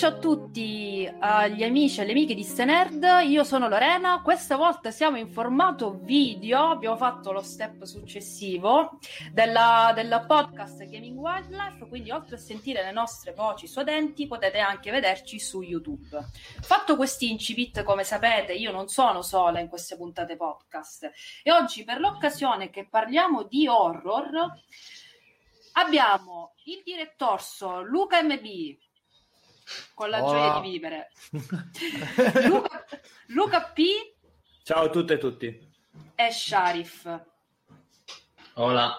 ciao a tutti, agli amici e alle amiche di Stenerd, io sono Lorena, questa volta siamo in formato video, abbiamo fatto lo step successivo della, della podcast Gaming Wildlife, quindi oltre a sentire le nostre voci suadenti potete anche vederci su YouTube. Fatto questi incipit, come sapete, io non sono sola in queste puntate podcast e oggi per l'occasione che parliamo di horror abbiamo il direttorso Luca MB con la oh. gioia di vivere. Luca, Luca, P. Ciao a tutte e tutti. E Sharif. Hola.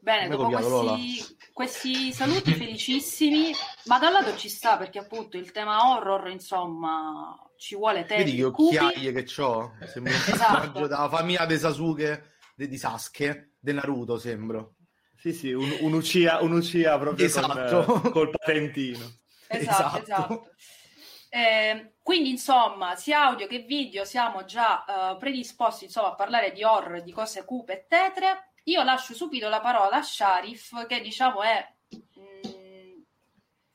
Bene, dopo questi, questi, saluti felicissimi, ma da un lato ci sta perché appunto il tema horror, insomma, ci vuole tempo. Vedi che occhiaie che ho? Sembra un esatto. dalla famiglia dei Sasuke, di Sasuke, del Naruto, sembro. Sì, sì, un, un, Ucia, un Ucia proprio esatto. con, col patentino. Esatto, esatto. esatto. Eh, quindi, insomma, sia audio che video siamo già uh, predisposti insomma, a parlare di horror, di cose cupe e tetre. Io lascio subito la parola a Sharif, che diciamo è mm,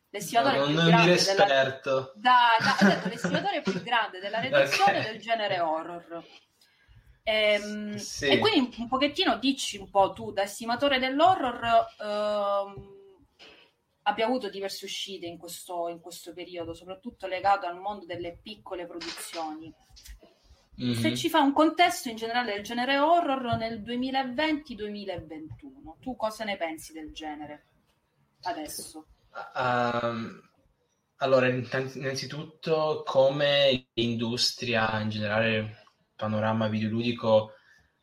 l'estimatore no, più grande della, da, da, detto, l'estimatore più grande della redazione okay. del genere horror. Ehm, sì. E quindi un pochettino dici un po' tu, da estimatore dell'horror, ehm, abbia avuto diverse uscite in questo, in questo, periodo, soprattutto legato al mondo delle piccole produzioni. Mm-hmm. Se ci fa un contesto in generale del genere horror nel 2020-2021, tu cosa ne pensi del genere adesso? Um, allora, innanzitutto come industria in generale panorama videoludico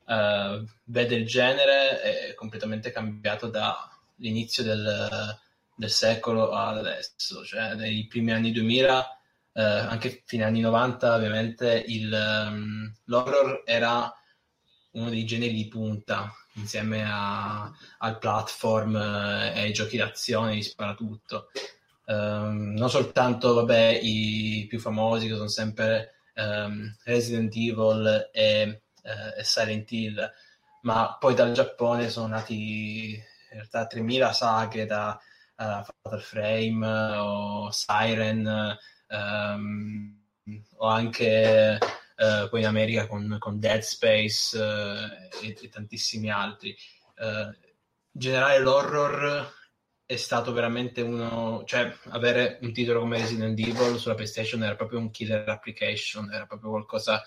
uh, vede il genere è completamente cambiato dall'inizio del, del secolo ad adesso, cioè nei primi anni 2000, uh, anche fine anni 90 ovviamente il, um, l'horror era uno dei generi di punta insieme a, al platform e ai giochi d'azione, di sparatutto. Um, non soltanto vabbè, i più famosi che sono sempre um, Resident Evil e, uh, e, Silent Hill, ma poi dal Giappone sono nati realtà 3000 saghe da uh, Fatal Frame o Siren um, o anche uh, poi in America con, con Dead Space e, e, tantissimi altri. in generale l'horror è stato veramente uno, cioè avere un titolo come Resident Evil sulla PlayStation era proprio un killer application, era proprio qualcosa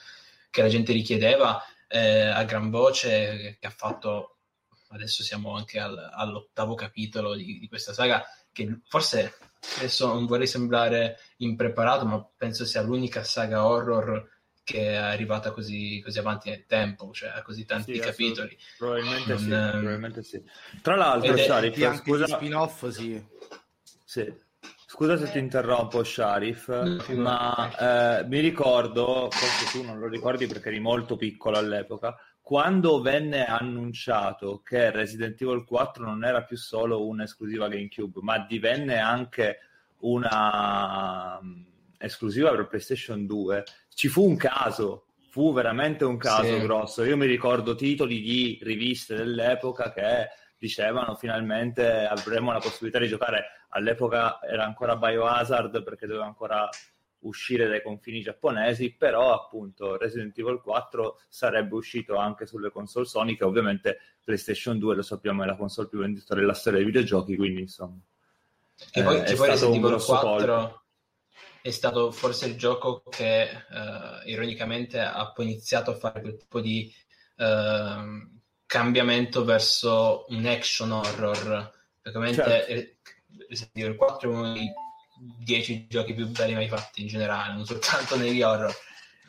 che la gente richiedeva eh, a gran voce, che ha fatto, adesso siamo anche al, all'ottavo capitolo di, di, questa saga, che forse adesso non vorrei sembrare impreparato, ma penso sia l'unica saga horror che è arrivata così, così avanti nel tempo, cioè ha così tanti sì, capitoli. Probabilmente, non, sì, probabilmente sì. Tra l'altro, Sharif, scusa... spin-off, sì. sì. Scusa se ti interrompo, Sharif, no, ma eh, mi ricordo, forse tu non lo ricordi perché eri molto piccolo all'epoca, quando venne annunciato che Resident Evil 4 non era più solo un'esclusiva GameCube, ma divenne anche una esclusiva per PlayStation 2, ci fu un caso, fu veramente un caso sì. grosso. Io mi ricordo titoli di riviste dell'epoca che dicevano finalmente avremo la possibilità di giocare. All'epoca era ancora Biohazard perché doveva ancora uscire dai confini giapponesi, però appunto Resident Evil 4 sarebbe uscito anche sulle console Sony, che ovviamente PlayStation 2 lo sappiamo è la console più venduta della storia dei videogiochi, quindi insomma. Che poi, eh, che poi Resident Evil 4 è stato forse il gioco che uh, ironicamente ha poi iniziato a fare quel tipo di uh, cambiamento verso un action horror. Certo. Resident Evil 4 è uno dei dieci giochi più belli mai fatti in generale, non soltanto negli horror.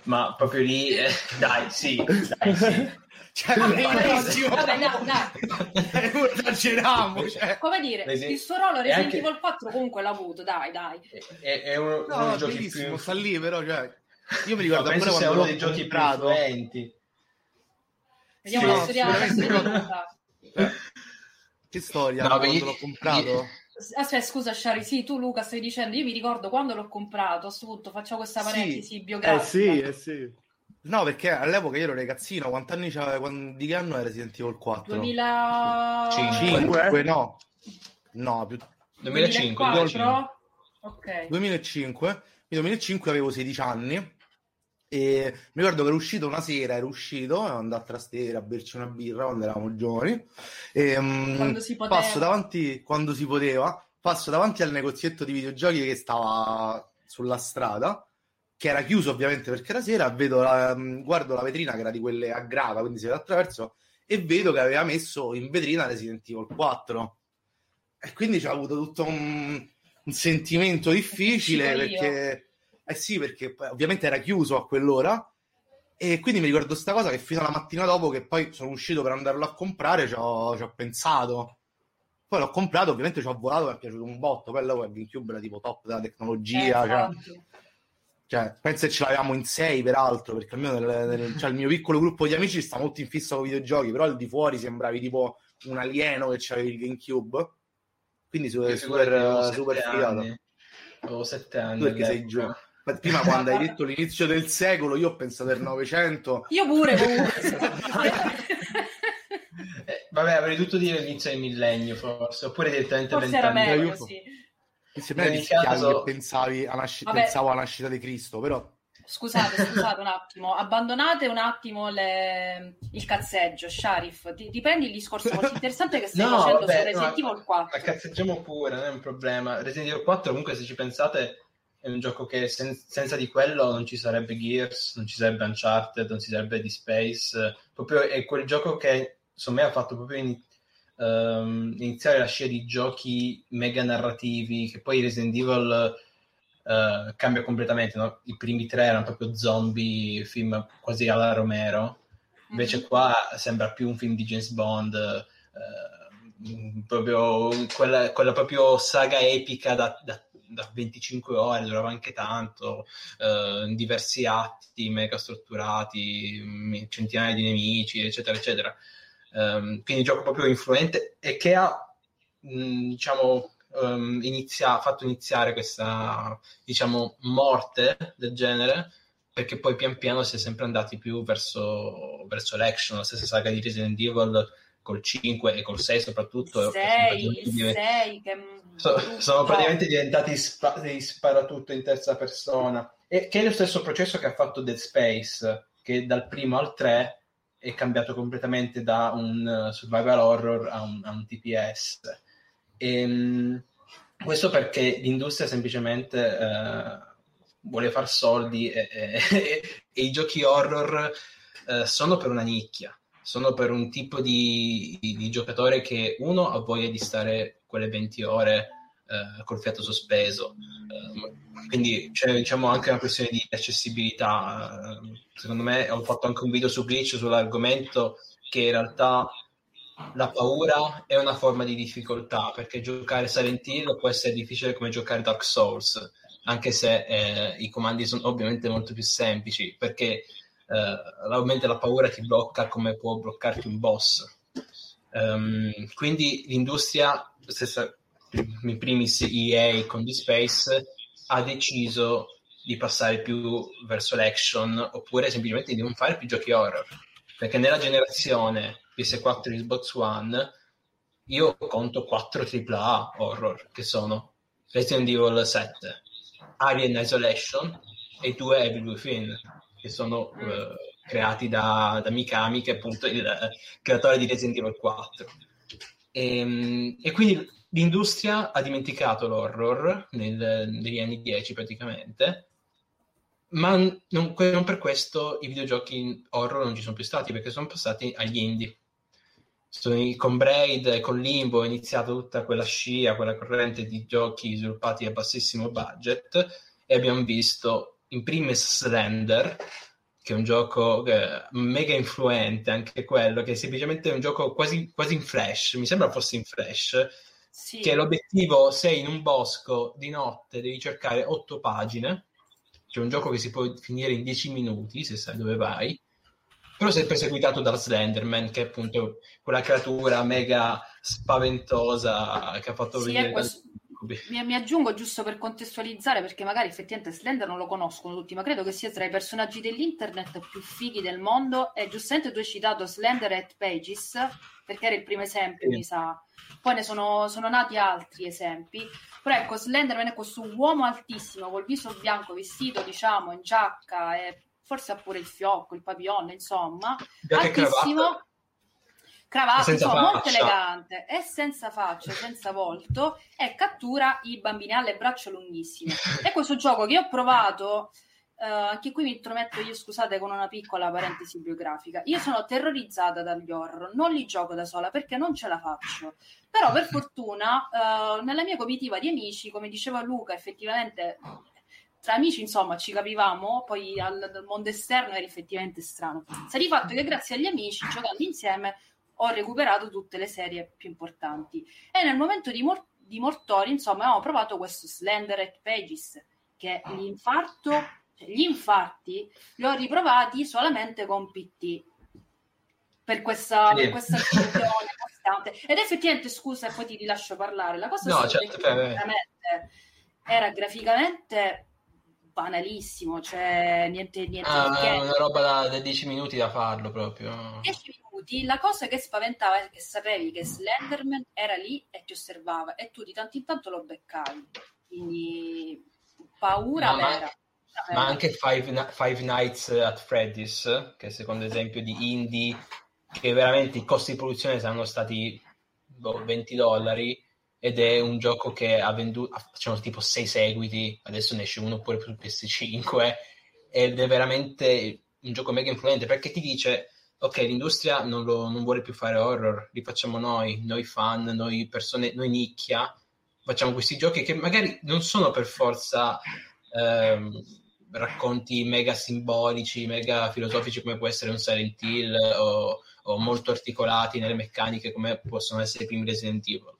Ma proprio lì, eh, dai, sì, dai, sì. Cioè, benissimo. Vabbè, no, no. esageriamo. Cioè. Come dire, il suo ruolo Resident anche... Evil 4 comunque l'ha avuto, dai, dai. È, è uno, no, uno dei giochi più... sta lì, però, cioè, io mi ricordo no, ancora quando uno dei giochi comprato. più influenti. Vediamo sì, la storia. La storia che storia? No, quando io... l'ho comprato? Aspetta, scusa, Shari, sì, tu Luca stai dicendo, io mi ricordo quando l'ho comprato, a questo punto facciamo questa parentesi sì. biografica. Eh sì, eh sì. No, perché all'epoca io ero ragazzino, quanti anni c'aveva? Di che anno era Resident Evil 4? 2005? 5, no. No, più... 2005. 2004? Ok. 2005. Nel 2005 avevo 16 anni e mi ricordo che ero uscito una sera, ero uscito, ero andato a Trastevere a berci una birra quando eravamo giovani. E, um, quando si poteva. Passo davanti, quando si poteva, passo davanti al negozietto di videogiochi che stava sulla strada, che era chiuso ovviamente perché era sera, vedo la, mm, guardo la vetrina che era di quelle a grava, quindi si vede attraverso, e vedo che aveva messo in vetrina Resident Evil 4. E quindi c'è avuto tutto un, un sentimento difficile perché eh sì, perché ovviamente era chiuso a quell'ora. E quindi mi ricordo questa cosa che fino alla mattina dopo, che poi sono uscito per andarlo a comprare, ci ho, ci ho pensato. Poi l'ho comprato, ovviamente ci ho volato, mi è piaciuto un botto. Poi la GameCube era tipo top della tecnologia. Eh, cioè, esatto. Cioè, penso che ce l'avevamo in sei, peraltro, perché almeno nel, nel, cioè, il mio piccolo gruppo di amici sta molto in fissa con i videogiochi, però al di fuori sembravi tipo un alieno che c'aveva il GameCube. Quindi super, super, super figato. Avevo sette anni. Tu perché sei giù. Prima quando hai detto l'inizio del secolo, io ho pensato del Novecento. Io pure comunque. eh, vabbè, avrei dovuto dire l'inizio del millennio, forse, oppure direttamente forse era meglio, sì. Insieme a caso... pensavi a nasc- pensavo alla nascita di Cristo, però... Scusate, scusate un attimo, abbandonate un attimo le... il cazzeggio, Sharif. Ti, ti, prendi il discorso molto interessante che stai no, facendo vabbè, su Resident Evil no, 4. La cazzeggiamo pure, non è un problema. Resident Evil 4, comunque, se ci pensate, è un gioco che sen- senza di quello non ci sarebbe Gears, non ci sarebbe Uncharted, non ci sarebbe di Space. Proprio è quel gioco che secondo me ha fatto proprio in, um, iniziare la scia di giochi mega narrativi che poi Resident Evil uh, cambia completamente. No? I primi tre erano proprio zombie, film quasi alla Romero. Invece mm-hmm. qua sembra più un film di James Bond. Uh, proprio quella, quella proprio saga epica da, da da 25 ore, durava anche tanto, eh, diversi atti mega strutturati, centinaia di nemici, eccetera, eccetera. Um, quindi gioco proprio influente e che ha, mh, diciamo, um, inizia, fatto iniziare questa, diciamo, morte del genere perché poi pian piano si è sempre andati più verso, verso l'action, la stessa saga di Resident Evil col 5 e col 6 soprattutto. 6, 6 che so, sono praticamente diventati spa- sparatutto in terza persona. E che è lo stesso processo che ha fatto Dead Space, che dal primo al 3 è cambiato completamente da un uh, survival horror a un, a un TPS. E, um, questo perché l'industria semplicemente uh, vuole far soldi e, e, e, i giochi horror uh, sono per una nicchia sono per un tipo di, di, di, giocatore che uno ha voglia di stare quelle 20 ore eh, col fiato sospeso. Eh, quindi c'è diciamo, anche una questione di accessibilità. Eh, secondo me ho fatto anche un video su Glitch sull'argomento che in realtà la paura è una forma di difficoltà perché giocare Silent Hill può essere difficile come giocare Dark Souls anche se eh, i comandi sono ovviamente molto più semplici perché eh, ovviamente la paura ti blocca come può bloccarti un boss. Um, quindi l'industria, stessa, in primis EA con The Space, ha deciso di passare più verso l'action oppure semplicemente di non fare più giochi horror. Perché nella generazione PS4 e Xbox One io conto 4 AAA horror che sono Resident Evil 7, Alien Isolation e 2 Evil Within che sono eh, creati da, da, Mikami, che è appunto il creatore di Resident Evil 4. E, ehm, e quindi l'industria ha dimenticato l'horror nel, negli anni 10 praticamente, ma non, non, per questo i videogiochi horror non ci sono più stati, perché sono passati agli indie. Con Braid e con Limbo è iniziata tutta quella scia, quella corrente di giochi sviluppati a bassissimo budget e abbiamo visto in primis Slender, che è un gioco eh, mega influente, anche quello, che è semplicemente un gioco quasi, quasi in flash, mi sembra fosse in flash, sì. che l'obiettivo, sei in un bosco di notte, devi cercare otto pagine, c'è un gioco che si può finire in dieci minuti, se sai dove vai, però sei perseguitato dal Slenderman, che è appunto quella creatura mega spaventosa che ha fatto sì, vedere... Questo mi, mi, aggiungo giusto per contestualizzare, perché magari effettivamente Slender non lo conoscono tutti, ma credo che sia tra i personaggi dell'internet più fighi del mondo. E giustamente tu hai citato Slender at Pages, perché era il primo esempio, sì. mi sa. Poi ne sono, sono, nati altri esempi. Però ecco, Slenderman è questo uomo altissimo, col viso bianco, vestito, diciamo, in giacca e forse ha pure il fiocco, il papillon, insomma. altissimo cravatta, insomma, molto elegante, è senza faccia, senza volto e cattura i bambini alle braccia lunghissime. È questo gioco che ho provato, uh, anche qui mi intrometto io, scusate, con una piccola parentesi biografica. Io sono terrorizzata dagli horror, non li gioco da sola perché non ce la faccio. Però per fortuna uh, nella mia comitiva di amici, come diceva Luca, effettivamente tra amici, insomma, ci capivamo, poi al, al mondo esterno era effettivamente strano. Sta di fatto che grazie agli amici, giocando insieme, ho recuperato tutte le serie più importanti. E nel momento di, mor- di Mortori, insomma, abbiamo provato questo Slender at Pages, che l'infarto, cioè gli infarti li ho riprovati solamente con PT. Per questa, sì. per questa costante. Ed effettivamente, scusa, e poi ti rilascio parlare. La cosa no, certo, veramente era graficamente banalissimo, cioè niente, niente ah, una roba da, da 10 minuti da farlo proprio. 10 minuti, la cosa che spaventava è che sapevi che Slenderman era lì e ti osservava e tu di tanto in tanto lo beccavi. Quindi paura no, vera. Ma, ma anche Five, Five, Nights at Freddy's, che è il secondo esempio di indie, che veramente i costi di produzione saranno stati boh, 20 dollari ed è un gioco che ha venduto, facciamo tipo 6 seguiti, adesso ne esce uno pure su PS5 ed è veramente un gioco mega influente perché ti dice ok, l'industria non, lo, non, vuole più fare horror, li facciamo noi, noi fan, noi persone, noi nicchia, facciamo questi giochi che magari non sono per forza ehm, racconti mega simbolici, mega filosofici come può essere un Silent Hill o, o, molto articolati nelle meccaniche come possono essere i primi Resident Evil.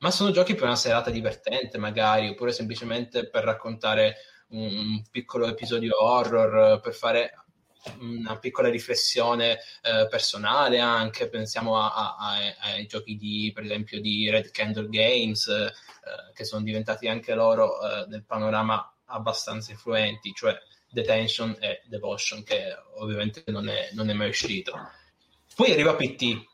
Ma sono giochi per una serata divertente, magari, oppure semplicemente per raccontare un, un piccolo episodio horror, per fare una piccola riflessione eh, personale anche, pensiamo a, a, a, ai giochi di, per esempio, di Red Candle Games, eh, che sono diventati anche loro eh, nel panorama abbastanza influenti, cioè Detention e Devotion, che ovviamente non è, non è mai uscito. Poi arriva PT.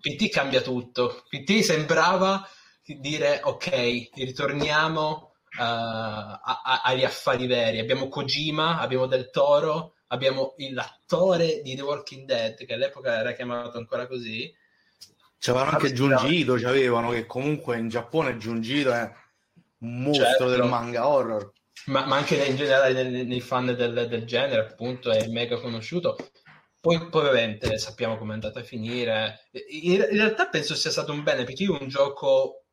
PT cambia tutto. PT sembrava dire ok, ritorniamo uh, agli affari veri. Abbiamo Kojima, abbiamo Del Toro, abbiamo l'attore di The Walking Dead, che all'epoca era chiamato ancora così. C'avevano anche Giungito, c'avevano che comunque in Giappone Giungito è un mostro certo. del manga horror. Ma, ma anche in generale nei, nei fan del, del, genere, appunto, è mega conosciuto. Poi, poi ovviamente sappiamo come è andata a finire. In, in, realtà penso sia stato un bene, perché io un gioco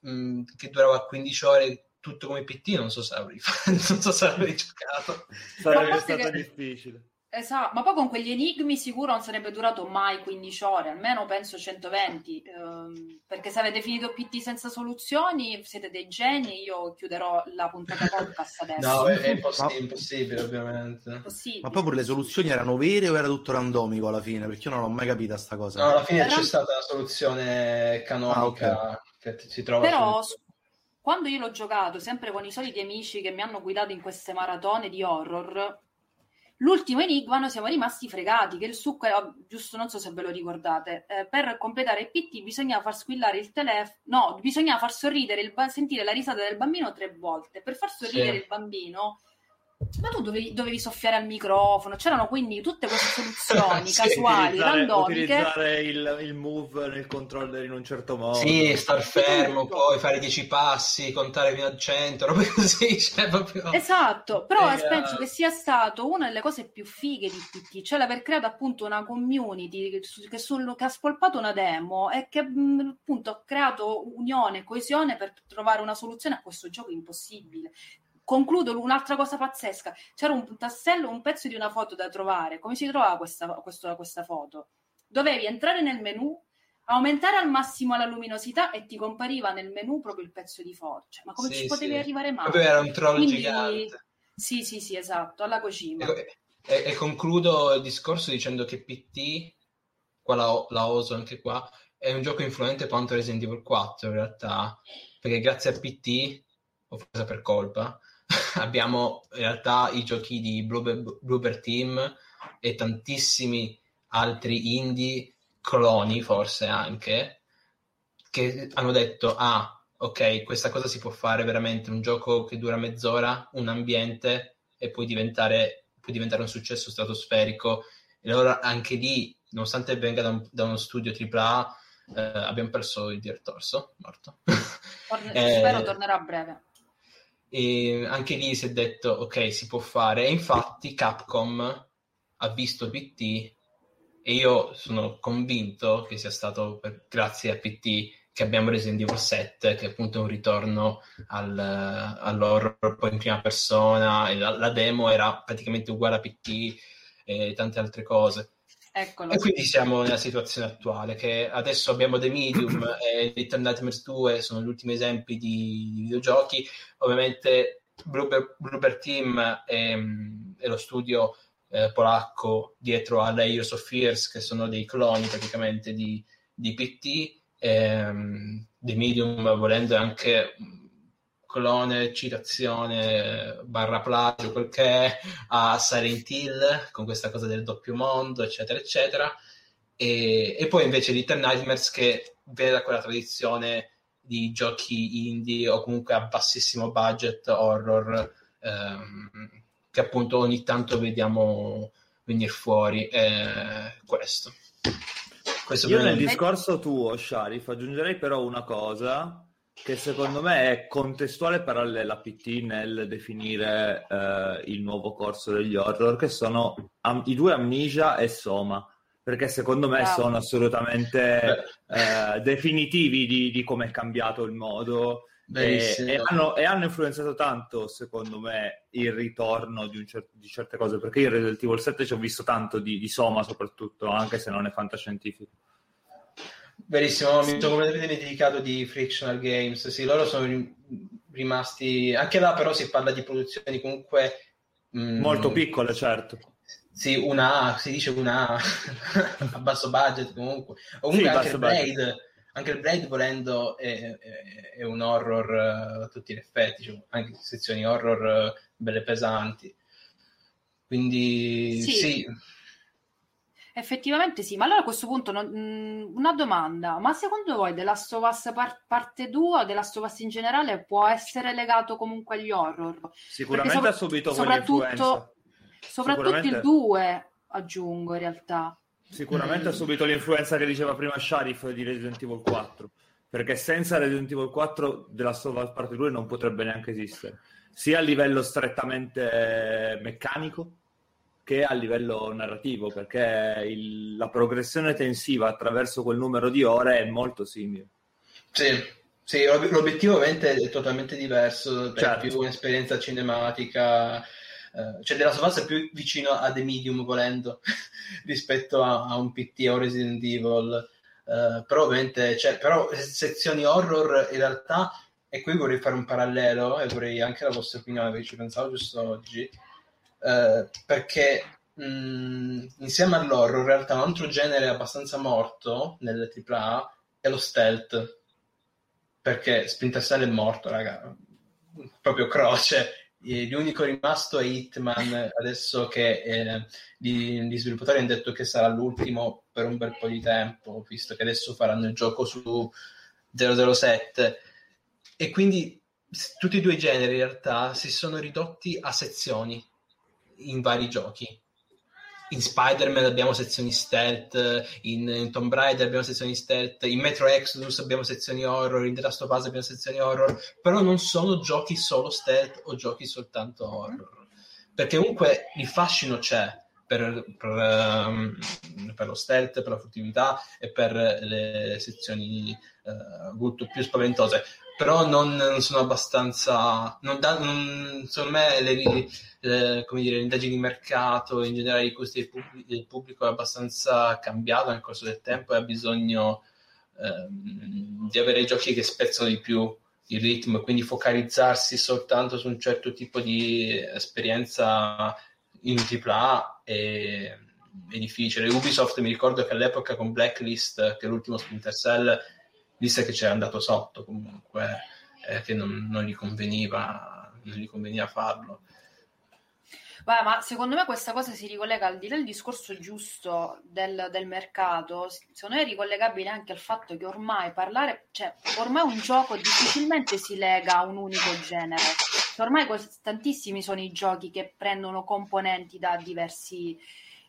mh, che durava 15 ore tutto come PT, non so se avrei, non so se avrei giocato. Sarebbe stato che... difficile. Esatto, ma poi con quegli enigmi sicuro non sarebbe durato mai 15 ore, almeno penso 120, ehm, perché se avete finito PT senza soluzioni siete dei geni, io chiuderò la puntata podcast adesso. No, è, imposs- impossibile ovviamente. Impossibile. Ma poi pure le soluzioni erano vere o era tutto randomico alla fine? Perché io non l'ho mai capita sta cosa. No, alla fine Però... c'è stata la soluzione canonica ah, okay. che si trova Però, su quando io l'ho giocato, sempre con i soliti amici che mi hanno guidato in queste maratone di horror, l'ultimo enigma noi siamo rimasti fregati, che il succo era, giusto, non so se ve lo ricordate, eh, per completare il PT bisognava far squillare il telefono, no, bisognava far sorridere, il ba- sentire la risata del bambino tre volte. Per far sorridere sì. il bambino ma tu dovevi, dovevi, soffiare al microfono, c'erano quindi tutte queste soluzioni sì, casuali, randomiche. Utilizzare il, il, move nel controller in un certo modo. Sì, star fermo, poi fare 10 passi, contare fino al centro, robe così. Cioè proprio... Esatto, però e, penso uh... che sia stato una delle cose più fighe di tutti, cioè l'aver creato appunto una community che, che, sul, che ha spolpato una demo e che mh, appunto ha creato unione, coesione per trovare una soluzione a questo gioco impossibile concludo un'altra cosa pazzesca. C'era un tassello, un pezzo di una foto da trovare. Come si trovava questa, questa, questa foto? Dovevi entrare nel menu, aumentare al massimo la luminosità e ti compariva nel menu proprio il pezzo di foto. Cioè, ma come sì, ci potevi sì. arrivare mai? Proprio era un troll Quindi, gigante. Sì, sì, sì, esatto, alla Kojima. E, e, e, concludo il discorso dicendo che PT, qua la, la oso anche qua, è un gioco influente quanto Resident Evil 4 in realtà, perché grazie a PT, o forse per colpa, abbiamo in realtà i giochi di Bloober, Team e tantissimi altri indie cloni forse anche che hanno detto ah ok questa cosa si può fare veramente un gioco che dura mezz'ora un ambiente e puoi diventare, puoi diventare un successo stratosferico. E allora anche lì nonostante venga da, un, da uno studio AAA eh, abbiamo perso il direttorso morto. Eh, spero tornerà a breve e anche lì si è detto ok si può fare. E infatti Capcom ha visto PT e io sono convinto che sia stato per, grazie a PT che abbiamo Resident Evil 7 che è appunto un ritorno al, all'horror poi in prima persona la, la, demo era praticamente uguale a PT e tante altre cose Eccolo. E quindi siamo nella situazione attuale, che adesso abbiamo The Medium e Little Nightmares 2 sono gli ultimi esempi di, di videogiochi. Ovviamente Bloober, Bloober Team è, è, lo studio eh, polacco dietro a Layers of Fears, che sono dei cloni praticamente di, di PT. Ehm, The Medium volendo anche clone, citazione, barra plagio, quel che è, a Silent Hill, con questa cosa del doppio mondo, eccetera, eccetera. E, e poi invece Little Nightmares che viene da quella tradizione di giochi indie o comunque a bassissimo budget horror ehm, che appunto ogni tanto vediamo venire fuori eh, questo. questo Io nel discorso tuo, Sharif, aggiungerei però una cosa che secondo me è contestuale e parallela a PT nel definire eh, il nuovo corso degli horror, che sono am- i due Amnesia e Soma, perché secondo me Bravo. sono assolutamente eh, definitivi di, di come è cambiato il modo. E, e, hanno, e, hanno, influenzato tanto, secondo me, il ritorno di, cer- di, certe cose. Perché io in Resident Evil 7 ci ho visto tanto di, di Soma, soprattutto, anche se non è fantascientifico. Verissimo, mi sono completamente dimenticato di Frictional Games. Sì, loro sono rimasti. Anche là, però, si parla di produzioni comunque. Mh... Mm, Molto piccole, certo. Sì, una A, si dice una A a basso budget comunque. Comunque sì, anche, il Blade, anche il Blade, volendo, è, è, è un horror uh, a tutti gli effetti, cioè, anche sezioni horror uh, belle pesanti. Quindi sì. sì Effettivamente sì, ma allora a questo punto non, mh, mm, una domanda, ma secondo voi The Last of Us par- parte 2 o The Last of Us in generale può essere legato comunque agli horror? Sicuramente sopra- ha subito soprattutto, soprattutto il 2 aggiungo in realtà. Sicuramente mm. ha subito l'influenza che diceva prima Sharif di Resident Evil 4, perché senza Resident Evil 4 The Last of Us parte 2 non potrebbe neanche esistere, sia a livello strettamente meccanico, che a livello narrativo, perché il, la progressione tensiva attraverso quel numero di ore è molto simile. Sì, sì l'obiettivo ovviamente è totalmente diverso, per certo. più un'esperienza cinematica. Uh, cioè della sua è più vicino a The Medium volendo rispetto a, a, un PT o Resident Evil uh, però ovviamente cioè, però sezioni horror in realtà e qui vorrei fare un parallelo e vorrei anche la vostra opinione perché ci pensavo giusto oggi eh, perché mh, insieme all'horror in realtà un altro genere abbastanza morto nelle AAA è lo stealth. Perché Splinter Cell è morto raga. Proprio croce. L'unico rimasto è Hitman adesso che eh, gli, sviluppatori hanno detto che sarà l'ultimo per un bel po' di tempo visto che adesso faranno il gioco su 007 e quindi tutti e due i generi in realtà si sono ridotti a sezioni in vari giochi. In Spider-Man abbiamo sezioni stealth, in, in Tomb Raider abbiamo sezioni stealth, in Metro Exodus abbiamo sezioni horror, in The Last of Us abbiamo sezioni horror, però non sono giochi solo stealth o giochi soltanto horror. Perché comunque il fascino c'è per, per, um, per lo stealth, per la furtività e per le sezioni uh, più spaventose però non, non sono abbastanza. Non da, non, secondo me le, le, dire, le indagini di mercato, in generale i costi del, pubblico, del pubblico è abbastanza cambiato nel corso del tempo e ha bisogno ehm, di avere giochi che spezzano di più il ritmo e quindi focalizzarsi soltanto su un certo tipo di esperienza in AAA e è difficile. Ubisoft mi ricordo che all'epoca con Blacklist, che è l'ultimo Splinter Cell, disse che c'era andato sotto comunque, eh, che non, non, gli conveniva, non gli conveniva farlo. Beh, ma secondo me questa cosa si ricollega al di là del discorso giusto del, del, mercato, secondo me è ricollegabile anche al fatto che ormai parlare, cioè ormai un gioco difficilmente si lega a un unico genere. Cioè, ormai tantissimi sono i giochi che prendono componenti da diversi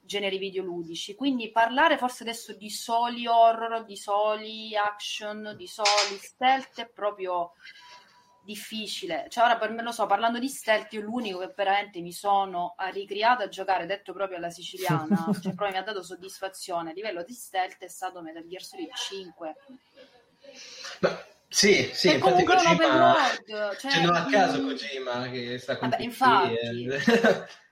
generi videoludici, quindi parlare forse adesso di soli horror, di soli action, di soli stealth è proprio difficile. Cioè, ora per me lo so, parlando di stealth, io l'unico che veramente mi sono ricriata a giocare, detto proprio alla siciliana, cioè proprio mi ha dato soddisfazione a livello di stealth è stato Metal Gear Solid 5. Ma, sì, sì, infatti Kojima, world, cioè, cioè non a caso Kojima che sta con Vabbè, infatti.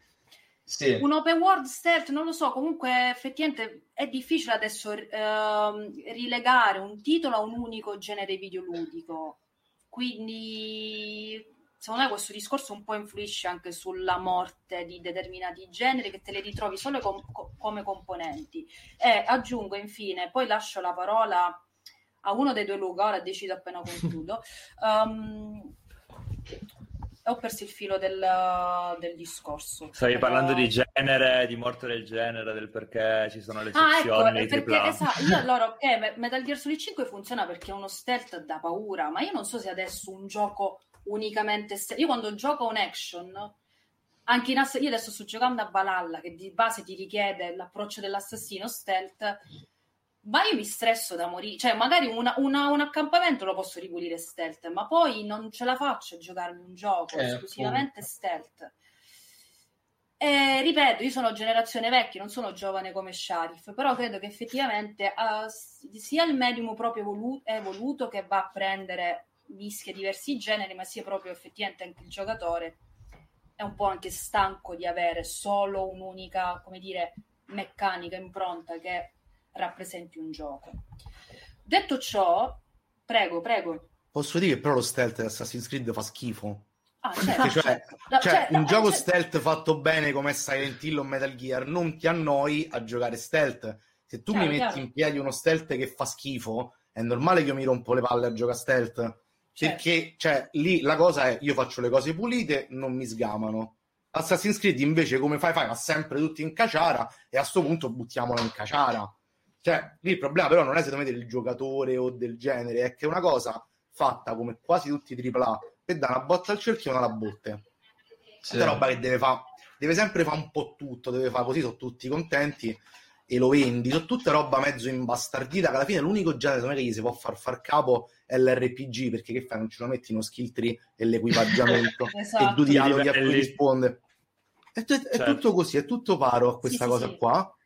sì. Un open world stealth, non lo so, comunque effettivamente è difficile adesso uh, rilegare un titolo a un unico genere videoludico quindi secondo me questo discorso un po' influisce anche sulla morte di determinati generi che te le ritrovi solo com- come componenti. E aggiungo infine, poi lascio la parola a uno dei due Luca, ora decido appena concludo. Um, ho perso il filo del, del discorso. Stavi uh, parlando di genere, di morte del genere, del perché ci sono le sezioni ah, ecco, perché, esatto, io allora, ok, Metal Gear Solid 5 funziona perché è uno stealth da paura, ma io non so se adesso un gioco unicamente stealth... Io quando gioco un action, anche in ass- io adesso sto giocando a Valhalla, che di base ti richiede l'approccio dell'assassino stealth ma io mi stresso da morire. Cioè, magari una, una, un accampamento lo posso ripulire stealth, ma poi non ce la faccio a giocarmi un gioco eh, esclusivamente appunto. stealth. E ripeto, io sono generazione vecchia, non sono giovane come Sharif, però credo che effettivamente uh, sia il medium proprio evolu- evoluto che va a prendere mischia diversi generi, ma sia proprio effettivamente anche il giocatore è un po' anche stanco di avere solo un'unica, come dire, meccanica impronta che rappresenti un gioco. Detto ciò, prego, prego. Posso dire che però lo stealth di Assassin's Creed fa schifo. Ah, certo, cioè, certo. cioè, cioè, un gioco certo. stealth fatto bene come Silent Hill o Metal Gear non ti annoi a giocare stealth. Se tu mi metti in piedi uno stealth che fa schifo, è normale che io mi rompo le palle a giocare stealth. Certo. Perché cioè, lì la cosa è io faccio le cose pulite, non mi sgamano. Assassin's Creed invece come fai? Fai, va sempre tutti in caciara e a questo punto buttiamola in caciara. Cioè, lì il problema però non è secondo me del giocatore o del genere, è che è una cosa fatta come quasi tutti i AAA per dare una botta al cerchio e una alla botte. Sì. È roba che deve fare, deve sempre fare un po' tutto, deve fare così, sono tutti contenti e lo vendi. Sono tutta roba mezzo imbastardita che alla fine l'unico genere me, che gli si può far far capo è l'RPG, perché che fai? Non ce lo metti uno skill tree e l'equipaggiamento esatto. e due dialoghi a cui risponde. È, t- è certo. tutto così, è tutto paro a questa sì, cosa sì, qua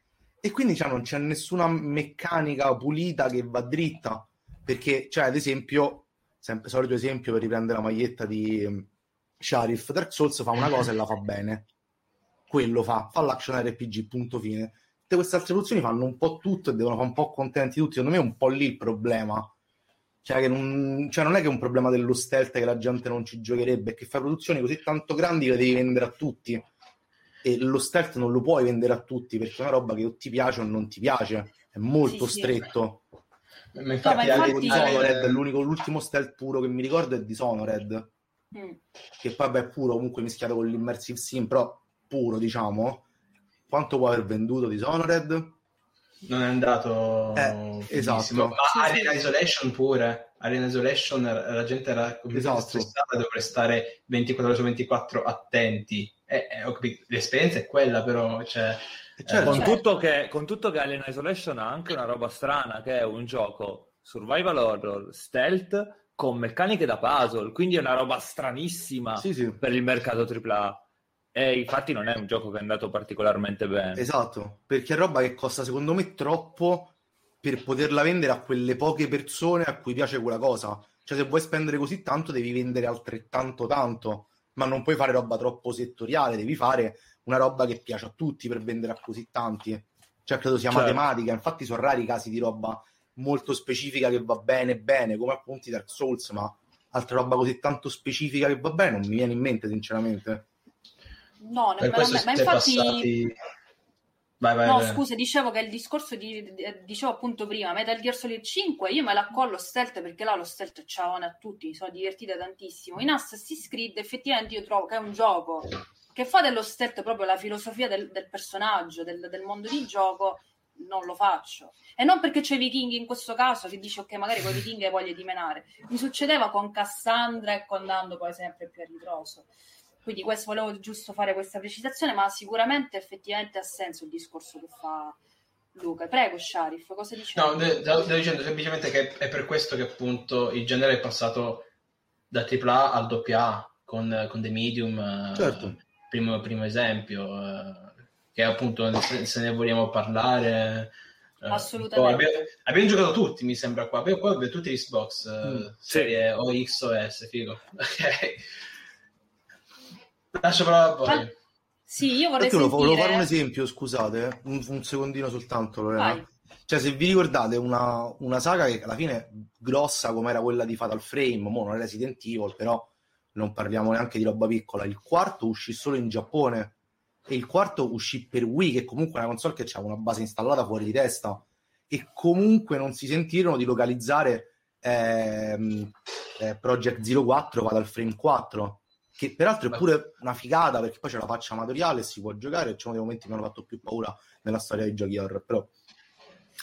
e quindi cioè, non c'è nessuna meccanica pulita che va dritta perché cioè ad esempio sempre solito esempio per riprendere la maglietta di um, Sharif Dark Souls fa una cosa e la fa bene. Quello fa, fa l'action RPG punto fine. Tutte queste altre produzioni fanno un po' tutto e devono fare un po' contenti tutti. Secondo me è un po' lì il problema. Cioè, non, cioè non è che è un problema dello stealth che la gente non ci giocherebbe è che fai produzioni così tanto grandi che le devi vendere a tutti e lo stealth non lo puoi vendere a tutti perché è una roba che o ti piace o non ti piace, è molto sì, stretto. Sì. Ma infatti, no, ma infatti... Dishonored, l'unico, l'ultimo stealth puro che mi ricordo è Dishonored, mm. che poi è puro comunque mischiato con l'immersive sim, però puro diciamo. Quanto può aver venduto Dishonored? Non è andato eh, esatto. Ma Alien Isolation pure. Alien Isolation la gente era esatto. stressata, dovrei stare 24 ore su 24 attenti eh, eh, l'esperienza è quella però, cioè, certo. con, tutto che, con tutto che Alien Isolation ha anche una roba strana, che è un gioco survival horror, stealth, con meccaniche da puzzle, quindi è una roba stranissima sì, sì. per il mercato AAA. E infatti non è un gioco che è andato particolarmente bene. Esatto, perché è roba che costa secondo me troppo per poterla vendere a quelle poche persone a cui piace quella cosa. Cioè se vuoi spendere così tanto devi vendere altrettanto tanto ma non puoi fare roba troppo settoriale, devi fare una roba che piace a tutti per vendere a così tanti. Cioè, credo sia certo. matematica. Infatti, sono rari i casi di roba molto specifica che va bene, bene, come appunto i Dark Souls, ma altra roba così tanto specifica che va bene non mi viene in mente, sinceramente. No, nemmeno a me, ma infatti. Passati... Vai, vai, no, vai. scusa, dicevo che il discorso di, dicevo appunto prima, Metal Gear Solid 5, io me la collo stealth perché là lo stealth ciaone a tutti, mi sono divertita tantissimo. In Assassin's Creed effettivamente io trovo che è un gioco che fa dello stealth proprio la filosofia del, del personaggio, del, del, mondo di gioco, non lo faccio. E non perché c'è i vichinghi in questo caso, che dice ok, magari con i vichinghi hai voglia di menare. Mi succedeva con Cassandra e con Nando poi sempre più a ritroso. Quindi questo, volevo giusto fare questa precisazione, ma sicuramente effettivamente ha senso il discorso che fa Luca. Prego, Sharif, cosa dici? No, stavo dicendo semplicemente che è per questo che appunto il genere è passato da AAA al AA con, con The Medium, certo. eh, primo, primo, esempio, eh, che appunto se, se, ne vogliamo parlare... Eh, Assolutamente. Abbiamo, abbiamo, giocato tutti, mi sembra qua. Abbiamo, qua abbiamo tutti Xbox, eh, mm, serie sì. o X o S, figo. Ok. Lascio parlare a voi. Sì, io vorrei sentire... Volevo fare un esempio, scusate, un, un secondino soltanto, Lorena. Cioè, se vi ricordate una, una saga che alla fine grossa come era quella di Fatal Frame, mo non è Resident Evil, però non parliamo neanche di roba piccola. Il quarto uscì solo in Giappone e il quarto uscì per Wii, che comunque è una console che aveva una base installata fuori di testa. E comunque non si sentirono di localizzare ehm, eh, Project Zero 4 Fatal Frame 4 che peraltro è pure una figata perché poi c'è la faccia amatoriale e si può giocare, c'è uno dei momenti che mi hanno fatto più paura nella storia dei giochi horror, però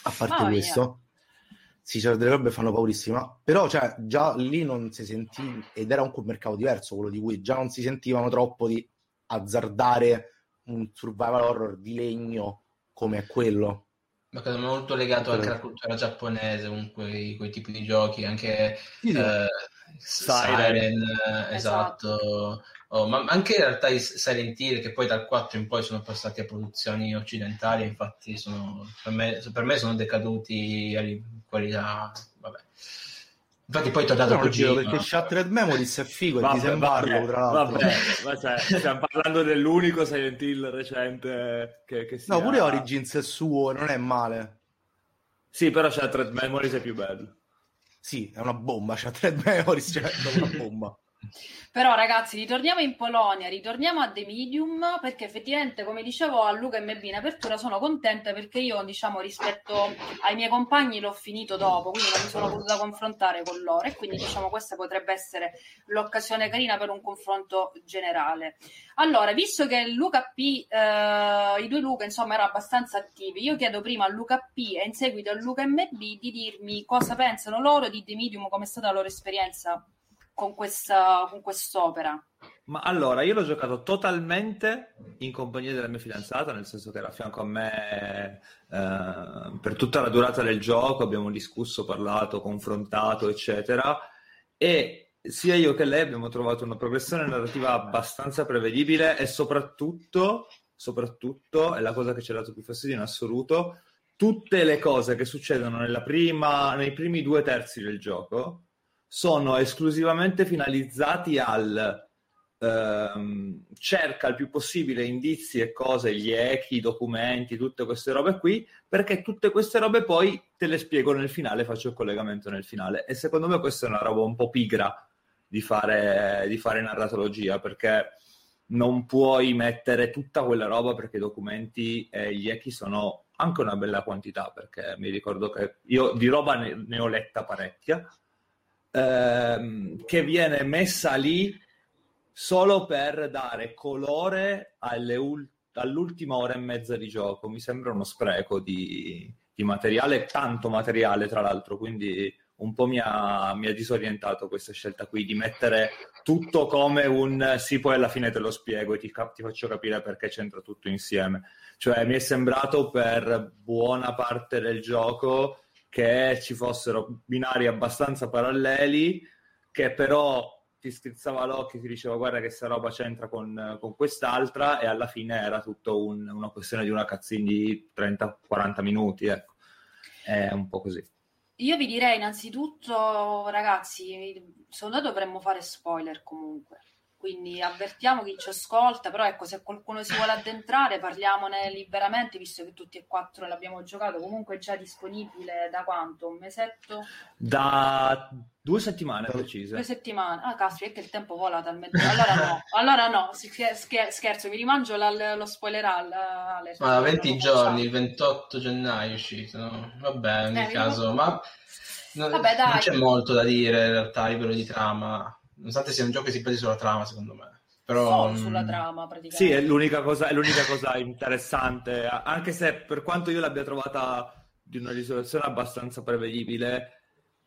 a parte oh, questo, yeah. sì, delle robe fanno paurissima, però cioè, già lì non si sentiva, ed era un mercato diverso quello di cui già non si sentivano troppo di azzardare un survival horror di legno come quello. Ma credo molto legato anche alla cultura giapponese, comunque quei tipi di giochi, anche... Sì, sì. Eh, Siren, esatto. esatto. Oh, ma anche in realtà i Silent Hill che poi dal 4 in poi sono passati a produzioni occidentali, infatti sono, per, me, per me sono decaduti a qualità, vabbè. Infatti poi è tornato no, Kojima. Perché Shattered Memories è figo vabbè, e disembargo, tra l'altro. Vabbè, vabbè, stiamo parlando dell'unico Silent Hill recente che, che sia... No, pure Origins è suo, non è male. Sì, però Shattered Memories è più bello. Sì, è una bomba, c'ha tre memories, cioè è una bomba. Però ragazzi, ritorniamo in Polonia, ritorniamo a The Medium, perché effettivamente, come dicevo a Luca e Mebbi in apertura, sono contenta perché io, diciamo, rispetto ai miei compagni l'ho finito dopo, quindi non mi sono potuta confrontare con loro e quindi, diciamo, questa potrebbe essere l'occasione carina per un confronto generale. Allora, visto che Luca P, eh, i due Luca, insomma, erano abbastanza attivi, io chiedo prima a Luca P e in seguito a Luca MB di dirmi cosa pensano loro di The Medium, come è stata la loro esperienza con, questa, con quest'opera? Ma allora, io l'ho giocato totalmente in compagnia della mia fidanzata, nel senso che era a fianco a me eh, per tutta la durata del gioco, abbiamo discusso, parlato, confrontato, eccetera, e sia io che lei abbiamo trovato una progressione narrativa abbastanza prevedibile e soprattutto, soprattutto, è la cosa che ci ha dato più fastidio in assoluto, tutte le cose che succedono prima, nei primi due terzi del gioco sono esclusivamente finalizzati al ehm, cerca il più possibile indizi e cose, gli echi, documenti, tutte queste robe qui, perché tutte queste robe poi te le spiego nel finale, faccio il collegamento nel finale. E secondo me questa è una roba un po' pigra di fare, di fare narratologia, perché non puoi mettere tutta quella roba perché i documenti e gli echi sono anche una bella quantità, perché mi ricordo che io di roba ne, ne ho letta parecchia ehm, che viene messa lì solo per dare colore ul- all'ultima ora e mezza di gioco. Mi sembra uno spreco di, di materiale, tanto materiale tra l'altro, quindi un po' mi ha, mi ha, disorientato questa scelta qui di mettere tutto come un sì, poi alla fine te lo spiego e ti, ti, faccio capire perché c'entra tutto insieme. Cioè, mi è sembrato per buona parte del gioco che ci fossero binari abbastanza paralleli, che però ti strizzava l'occhio e ti diceva guarda che sta roba c'entra con, con quest'altra e alla fine era tutto un, una questione di una cazzina di 30-40 minuti, ecco. È un po' così. Io vi direi innanzitutto, ragazzi, secondo me dovremmo fare spoiler comunque. Quindi avvertiamo chi ci ascolta, però ecco, se qualcuno si vuole addentrare parliamone liberamente, visto che tutti e quattro l'abbiamo giocato, comunque è già disponibile da quanto? Un mesetto? Da due settimane precise. Due settimane, ah caspita, è che il tempo vola talmente, allora no, allora no, scherzo, mi rimangio la, lo spoiler alle... Ma 20 giorni, il 28 gennaio è uscito, no? vabbè, in eh, caso, ma... Non, Vabbè, non c'è molto da dire in realtà a livello di trama nonostante sia un gioco che si basa sulla trama, secondo me. Però, Solo sulla trama, praticamente. Sì, è l'unica, cosa, è l'unica cosa interessante, anche se per quanto io l'abbia trovata di una risoluzione abbastanza prevedibile,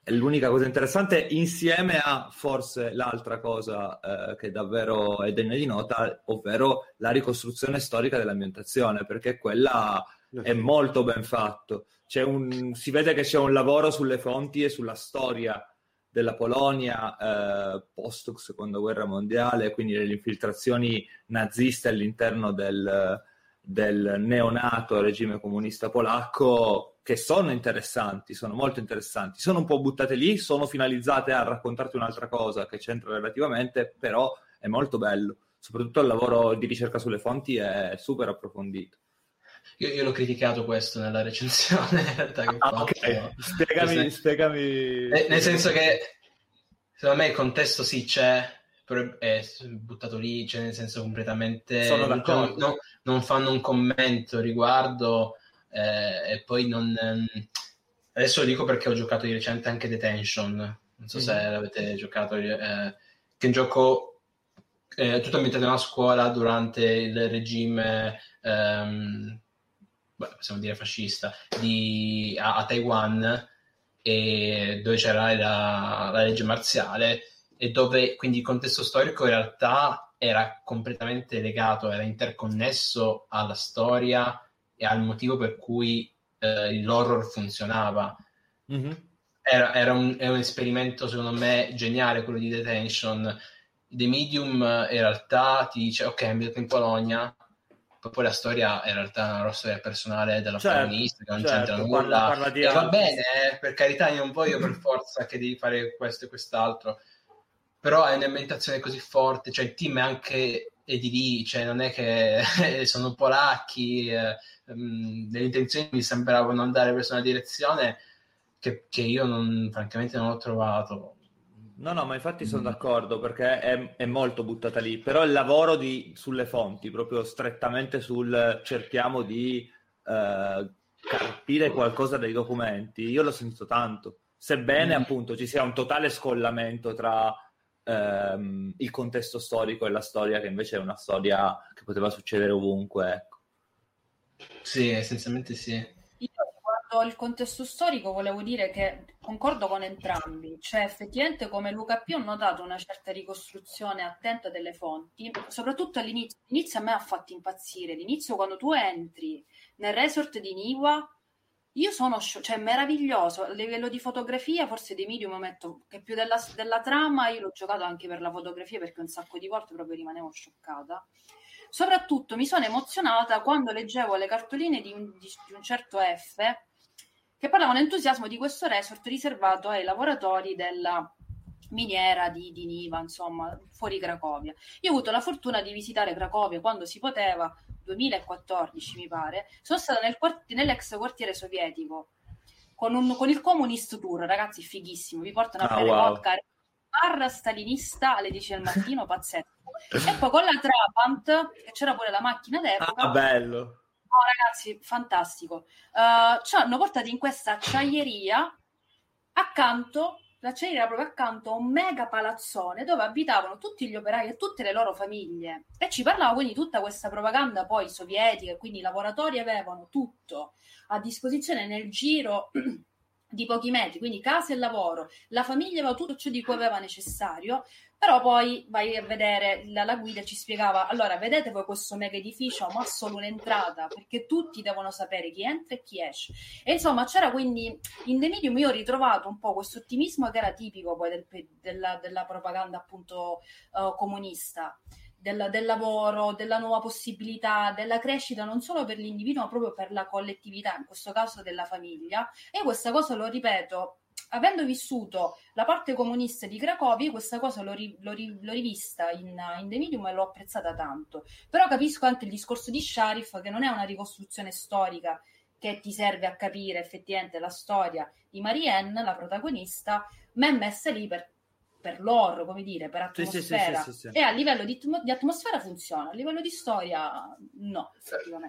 è l'unica cosa interessante insieme a forse l'altra cosa eh, che davvero è degna di nota, ovvero la ricostruzione storica dell'ambientazione, perché quella è molto ben fatto. Un, si vede che c'è un lavoro sulle fonti e sulla storia della Polonia eh, post seconda guerra mondiale, quindi le infiltrazioni naziste all'interno del, del neonato regime comunista polacco, che sono interessanti, sono molto interessanti, sono un po' buttate lì, sono finalizzate a raccontarti un'altra cosa che c'entra relativamente, però è molto bello, soprattutto il lavoro di ricerca sulle fonti è super approfondito. Io, io, l'ho criticato questo nella recensione, in realtà. Che ah, okay. Spiegami, Questo... spiegami... Nel, nel senso che, secondo me, il contesto sì c'è, però è buttato lì, cioè nel senso completamente... Sono d'accordo. Non, non fanno un commento riguardo eh, e poi non... Adesso lo dico perché ho giocato di recente anche Detention, non so mm. se l'avete giocato, eh, che è un gioco eh, tutto ambientato una scuola durante il regime ehm, possiamo dire fascista, di, a, a, Taiwan, e dove c'era la, la, legge marziale e dove quindi il contesto storico in realtà era completamente legato, era interconnesso alla storia e al motivo per cui eh, l'horror funzionava. Mm-hmm. Era, era un, un, esperimento, secondo me, geniale quello di Detention. The Medium in realtà ti dice: Ok, è in Polonia, poi la storia in realtà è una storia personale della certo, protagonista che non certo, c'entra nulla. parla, parla e va bene eh, per carità io non voglio per forza che devi fare questo e quest'altro però è un'ambientazione così forte cioè il team è anche è di lì cioè non è che sono polacchi eh, um, le intenzioni mi sembravano andare verso una direzione che, che io non, francamente non ho trovato No, no, ma infatti sono mm. d'accordo perché è, è, molto buttata lì, però il lavoro di, sulle fonti, proprio strettamente sul cerchiamo di eh, carpire qualcosa dai documenti, io l'ho sentito tanto, sebbene mm. appunto ci sia un totale scollamento tra ehm, il contesto storico e la storia, che invece è una storia che poteva succedere ovunque. Ecco. Sì, essenzialmente sì il contesto storico volevo dire che concordo con entrambi, cioè effettivamente come Luca P ho notato una certa ricostruzione attenta delle fonti, soprattutto all'inizio. L'inizio a me ha fatto impazzire, l'inizio quando tu entri nel resort di Niwa, io sono cioè meraviglioso, a livello di fotografia forse dei medium metto che più della, della trama, io l'ho giocato anche per la fotografia perché un sacco di volte proprio rimanevo scioccata. Soprattutto mi sono emozionata quando leggevo le cartoline di un, di un certo F che parlavano entusiasmo di questo resort riservato ai lavoratori della miniera di, di Niva, insomma, fuori Cracovia. Io ho avuto la fortuna di visitare Cracovia quando si poteva, 2014 mi pare, sono stata nel quart- nell'ex quartiere sovietico con, un, con, il Communist Tour, ragazzi, fighissimo, vi portano a ah, bere wow. vodka, barra stalinista alle 10 del mattino, pazzesco. e poi con la Trabant, che c'era pure la macchina d'epoca. Ah, bello No, ragazzi, fantastico. Uh, ci hanno portato in questa acciaieria accanto, l'acciaieria proprio accanto a un mega palazzone dove abitavano tutti gli operai e tutte le loro famiglie. E ci parlava quindi tutta questa propaganda poi sovietica, quindi i lavoratori avevano tutto a disposizione nel giro di pochi metri, quindi casa e lavoro, la famiglia aveva tutto ciò di cui aveva necessario, però poi vai a vedere la, la guida ci spiegava, allora vedete voi questo mega edificio, ma solo un'entrata, perché tutti devono sapere chi entra e chi esce. E insomma c'era quindi, in The Medium io ho ritrovato un po' questo ottimismo che era tipico poi del, della, della, propaganda appunto uh, comunista del, del, lavoro, della nuova possibilità, della crescita non solo per l'individuo, ma proprio per la collettività, in questo caso della famiglia. E questa cosa lo ripeto avendo vissuto la parte comunista di Cracovia, questa cosa l'ho, ri, l'ho, ri, l'ho rivista in, in, The Medium e l'ho apprezzata tanto. Però capisco anche il discorso di Sharif, che non è una ricostruzione storica che ti serve a capire effettivamente la storia di Marianne, la protagonista, ma è messa lì per, per l'horror, come dire, per atmosfera. Sì, sì, sì, e a livello di, di, atmosfera funziona, a livello di storia no.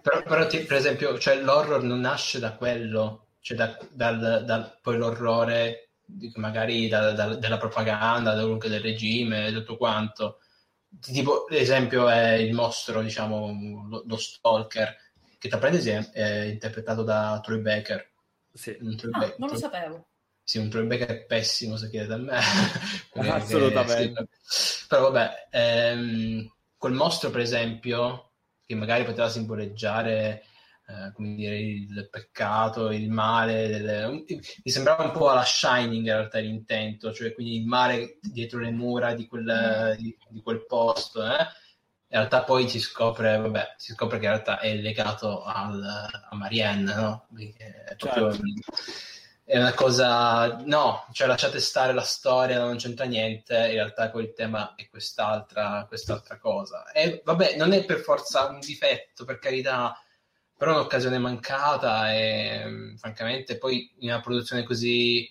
Però, però ti, per esempio, cioè, l'horror non nasce da quello cioè da, dal, dal, poi l'orrore magari da, da, della propaganda, del regime, tutto quanto. Tipo, l'esempio è il mostro, diciamo, lo, lo stalker, che tra parentesi è, è interpretato da Troy Baker. Sì. Troy ah, Be- non lo sapevo. Sì, un Troy Baker è pessimo, se chiedete a me. Assolutamente. Sì, però vabbè, ehm, quel mostro, per esempio, che magari poteva simboleggiare eh, come dire, il peccato, il male. Delle... Mi sembrava un po' alla Shining in realtà l'intento, cioè quindi il male dietro le mura di quel, di, di quel posto. Eh? In realtà poi si scopre, vabbè, si scopre che in realtà è legato al, a Marianne, no? È proprio... Certo. È una cosa, no, cioè lasciate stare la storia, non c'entra niente, in realtà il tema è quest'altra, quest'altra cosa. E vabbè, non è per forza un difetto, per carità, però è un'occasione mancata e francamente poi in una produzione così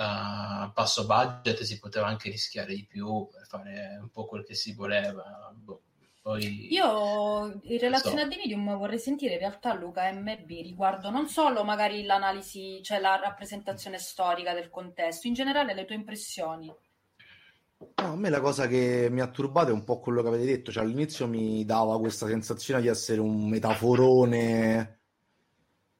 a uh, basso budget si poteva anche rischiare di più per fare un po' quel che si voleva. Boh. Poi, Io in relazione so. a Medium vorrei sentire in realtà Luca MB riguardo non solo magari l'analisi, cioè la rappresentazione storica del contesto, in generale le tue impressioni. No, a me la cosa che mi ha turbato è un po' quello che avete detto, cioè all'inizio mi dava questa sensazione di essere un metaforone,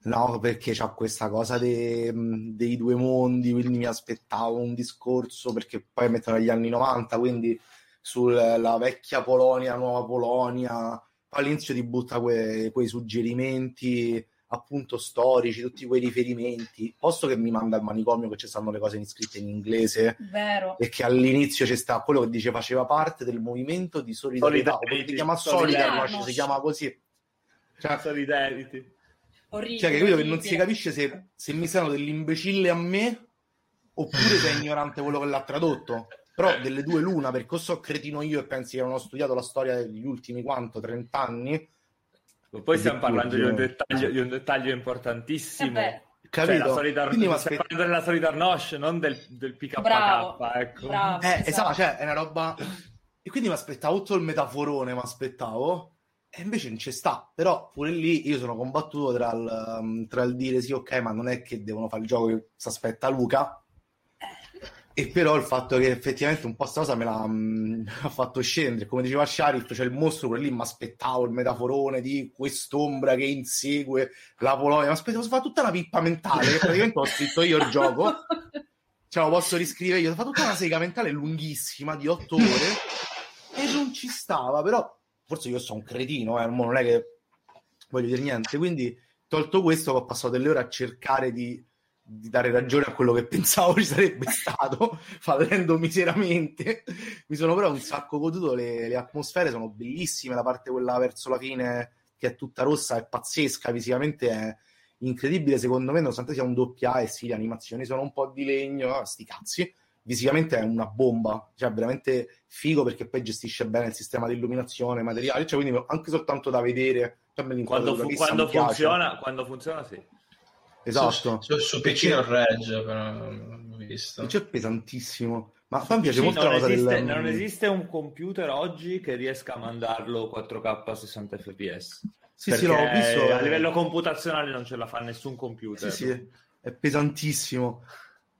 no, perché c'ha questa cosa de, dei due mondi, quindi mi aspettavo un discorso, perché poi mettono gli anni 90, quindi sulla vecchia Polonia, nuova Polonia, all'inizio ti butta que, quei suggerimenti appunto storici, tutti quei riferimenti, posto che mi manda al manicomio che ci stanno le cose scritte in inglese Vero. e che all'inizio c'è sta quello che dice faceva parte del movimento di solidarietà, si chiama Solidarity, si chiama così. Cioè, Solidarity. Orribile, cioè, che credo che non si capisce se, se mi sanno dell'imbecille a me oppure se è ignorante quello che l'ha tradotto. Però delle due l'una, perché o so cretino io e pensi che non ho studiato la storia degli ultimi quanto, 30 anni, poi stiamo parlando di un, dettaglio, di un dettaglio importantissimo. Eh Capito? Cioè, solidar... Quindi stai parlando della Solidar Nosh, non del, del PKK. Bravo, ecco. bravo, eh, esatto. esatto, cioè è una roba... E quindi mi aspettavo tutto il metaforone, mi aspettavo, e invece non ci sta. Però pure lì io sono combattuto tra il, tra il dire sì, ok, ma non è che devono fare il gioco che si aspetta Luca, e però il fatto che effettivamente un po' sta cosa me l'ha mh, mm, fatto scendere. Come diceva Sharif, c'è cioè il mostro, quello lì mi aspettavo il metaforone di quest'ombra che insegue la Polonia. Mi aspettavo, si fa tutta una pippa mentale che praticamente ho scritto io il gioco. Cioè, lo posso riscrivere io. Si fa tutta una sega mentale lunghissima di otto ore e non ci stava. Però forse io sono un cretino, eh, non è che voglio dire niente. Quindi, tolto questo, ho passato delle ore a cercare di di dare ragione a quello che pensavo ci sarebbe stato, fallendo miseramente. Mi sono però un sacco goduto, le, le, atmosfere sono bellissime, la parte quella verso la fine che è tutta rossa è pazzesca, visivamente è incredibile, secondo me, nonostante sia un doppia A e sì, le animazioni sono un po' di legno, ah, sti cazzi, visivamente è una bomba, cioè veramente figo perché poi gestisce bene il sistema di illuminazione, materiali, cioè quindi anche soltanto da vedere, cioè, quando, fu- quando funziona, quando funziona sì. Esatto. Su, su, su PC non regge, però non ho visto. C'è pesantissimo. Ma mi piace molto non la cosa esiste, del... Non esiste un computer oggi che riesca a mandarlo 4K a 60 fps. Sì, sì, l'ho visto. A livello computazionale non ce la fa nessun computer. Sì, sì, è pesantissimo.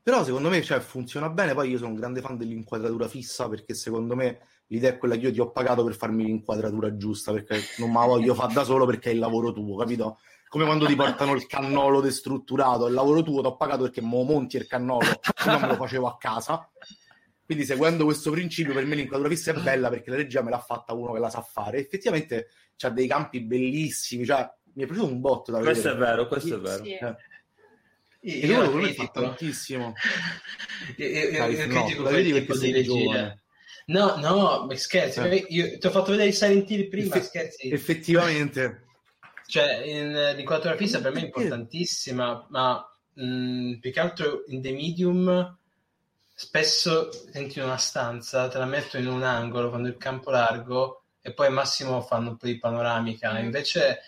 Però secondo me cioè, funziona bene. Poi io sono un grande fan dell'inquadratura fissa perché secondo me l'idea è quella che io ti ho pagato per farmi l'inquadratura giusta perché non me la voglio fare da solo perché è il lavoro tuo, capito? Come quando ti portano il cannolo destrutturato, il lavoro tuo ti ho pagato perché mo monti il cannolo, non me lo facevo a casa. Quindi seguendo questo principio per me l'inquadratura fissa è bella perché la regia me l'ha fatta uno che la sa fare. Effettivamente c'ha dei campi bellissimi, cioè mi è piaciuto un botto da questo vedere. Questo è vero, questo è vero. Sì. Eh. E io lo critico tantissimo. Io, io, io, io critico la vedi perché sei giovane. No, no, scherzi, eh. io ti ho fatto vedere i Silent Hill prima, Effe- scherzi. Effettivamente. Cioè, in, l'inquadratura fissa per me è importantissima, ma mh, più che altro in The Medium spesso senti una stanza, te la metto in un angolo quando il campo largo e poi al massimo fanno un po' di panoramica. Mm. Invece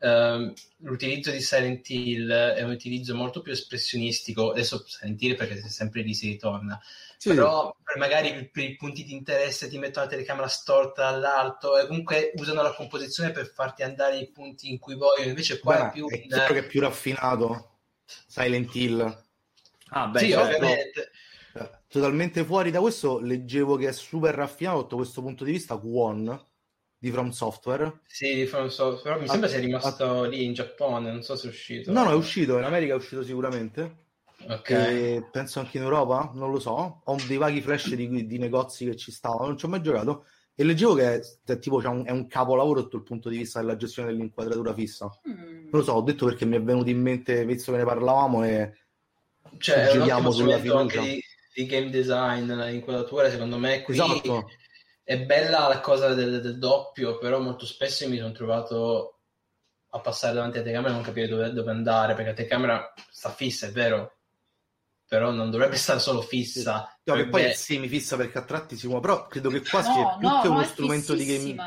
Uh, l'utilizzo di Silent Hill è un utilizzo molto più espressionistico. Adesso Silent Hill perché sempre lì si ritorna, sì. però per magari per i punti di interesse ti mettono la telecamera storta dall'alto e comunque usano la composizione per farti andare ai punti in cui vogliono. Invece qua Beh, è più. È in... che è più raffinato Silent Hill. Ah, beh, sì, certo. ovviamente. Eh, totalmente fuori da questo, leggevo che è super raffinato sotto questo punto di vista. Kwon di From Software. Sì, di From Software, mi sembra sia rimasto a... lì in Giappone, non so se è uscito. No, no, è uscito, in America è uscito sicuramente. Ok. E penso anche in Europa, non lo so. Ho dei vaghi flash di, di negozi che ci stavano, non ci ho mai giocato. E leggevo che è, è tipo un, è un capolavoro sotto il punto di vista della gestione dell'inquadratura fissa. Mm. Non lo so, ho detto perché mi è venuto in mente, visto che ne parlavamo, e cioè, giriamo sulla fiducia. Di, di game design, l'inquadratura, secondo me qui esatto è bella la cosa del, del, doppio, però molto spesso mi sono trovato a passare davanti alla telecamera e non capire dove, dove, andare, perché la telecamera sta fissa, è vero, però non dovrebbe stare solo fissa. No, che poi è semifissa perché a tratti si muove, però credo che qua no, sia più no, che uno strumento di gaming.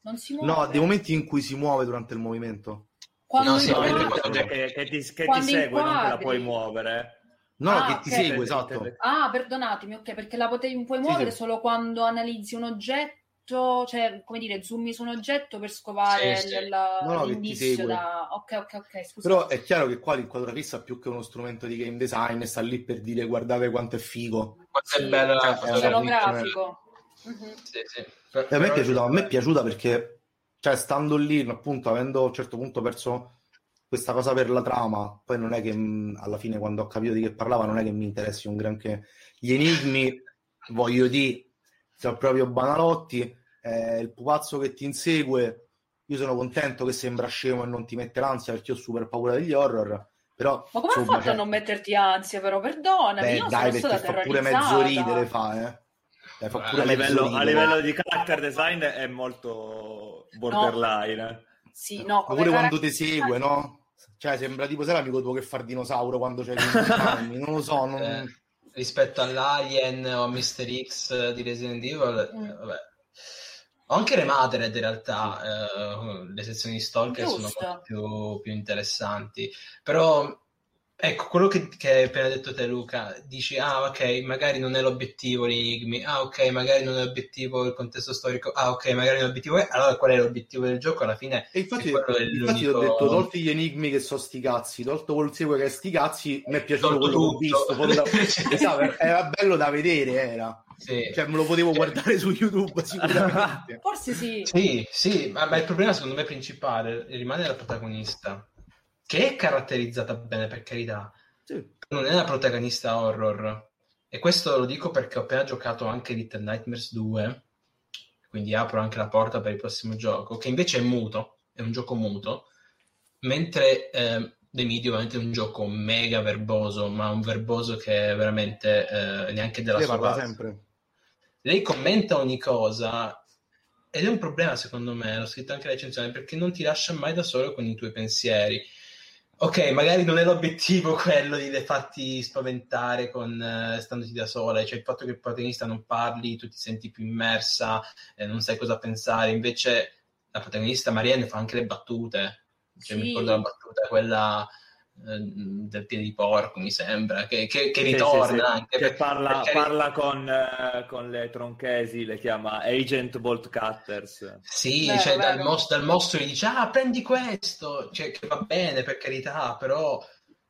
Non si muove. No, dei momenti in cui si muove durante il movimento. Quando no, sì, che, che, che, ti, che ti segue, non te la puoi muovere. No, ah, che ti okay. segue, esatto. Ah, perdonatemi, ok, perché la potevi, puoi muovere sì, solo quando analizzi un oggetto, cioè, come dire, zoomi su un oggetto per scovare sì, sì. La, no, no, l'indizio da... Ok, ok, ok, scusa. Però è chiaro che qua l'inquadratura fissa più che uno strumento di game design sta lì per dire guardate quanto è figo. Quanto sì, è bello cioè, scenografico. Mm-hmm. Sì, sì. a me è piaciuta, a me è piaciuta perché, cioè, stando lì, appunto, avendo a un certo punto perso questa cosa per la trama, poi non è che mm, alla fine quando ho capito di che parlava non è che mi interessi un granché. Gli enigmi, voglio dire, sono proprio banalotti, eh, il pupazzo che ti insegue, io sono contento che sembra scemo e non ti mette l'ansia perché ho super paura degli horror. Però, Ma come hai fatto cioè... a non metterti ansia però? Perdonami, Beh, io dai, perché fa pure mezzo ridere, fa, eh. Dai, fa pure a, livello, a livello di character design è molto borderline. No. Eh. Sì, no, Ma pure quando ti segue, no? Cioè, sembra tipo sei l'amico tuo che fa il dinosauro quando c'è 15 anni, non lo so. Non... Eh, rispetto all'Alien o a Mr. X di Resident Evil, mm. vabbè. Ho anche le Mothered in realtà, eh, le sezioni di Stalker Giusto. sono molto più, più interessanti, però Ecco, quello che, che, hai appena detto te Luca, dici, ah ok, magari non è l'obiettivo gli enigmi, ah ok, magari non è l'obiettivo il contesto storico, ah ok, magari non è l'obiettivo, allora qual è l'obiettivo del gioco? Alla fine e infatti, infatti ho detto, tolti gli enigmi che sono sti cazzi, tolto quel segue che è sti cazzi, mi è piaciuto quello che ho visto, da... esatto, era bello da vedere, era. Sì. Cioè, me lo potevo cioè... guardare su YouTube sicuramente. Forse sì. Sì, sì, ma, ma il problema secondo me principale rimane la protagonista che è caratterizzata bene per carità, sì. non è una protagonista horror. E questo lo dico perché ho appena giocato anche Little Nightmares 2, quindi apro anche la porta per il prossimo gioco, che invece è muto, è un gioco muto, mentre eh, The Media ovviamente è un gioco mega verboso, ma un verboso che è veramente eh, neanche della Lei sua parla sempre. Lei commenta ogni cosa ed è un problema secondo me, l'ho scritto anche la recensione, perché non ti lascia mai da solo con i tuoi pensieri Ok, magari non è l'obiettivo quello di farti spaventare con uh, standoti da sola, cioè il fatto che il protagonista non parli, tu ti senti più immersa, eh, non sai cosa pensare, invece la protagonista Marianne fa anche le battute, cioè, sì. mi ricordo la battuta quella del piede di porco, mi sembra, che, che, che ritorna sì, sì, anche. Che parla, perché... parla con, uh, con, le tronchesi, le chiama Agent Bolt Cutters. Sì, beh, cioè, dal, mos- dal, mostro gli dice, ah, prendi questo, cioè, che va bene, per carità, però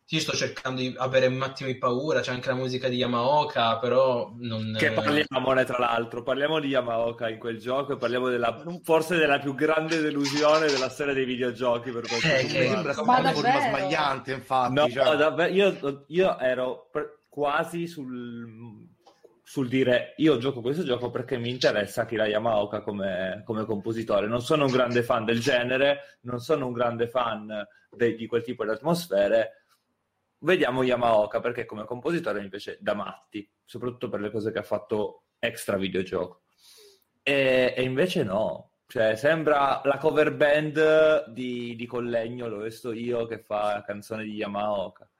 io sto cercando di avere un attimo di paura, c'è anche la musica di Yamaoka, però non... Che parliamone tra l'altro, parliamo di Yamaoka in quel gioco e parliamo della, forse della più grande delusione della storia dei videogiochi per questo eh, che sembra una forma sbagliante, infatti. No, cioè... davvero, io, io, ero quasi sul, sul, dire io gioco questo gioco perché mi interessa Akira Yamaoka come, come compositore. Non sono un grande fan del genere, non sono un grande fan de, di quel tipo di atmosfere, Vediamo Yamaoka perché come compositore piace da matti, soprattutto per le cose che ha fatto extra videogioco. E, e invece no, cioè sembra la cover band di, di Collegno, lo sto io che fa canzone di Yamaoka.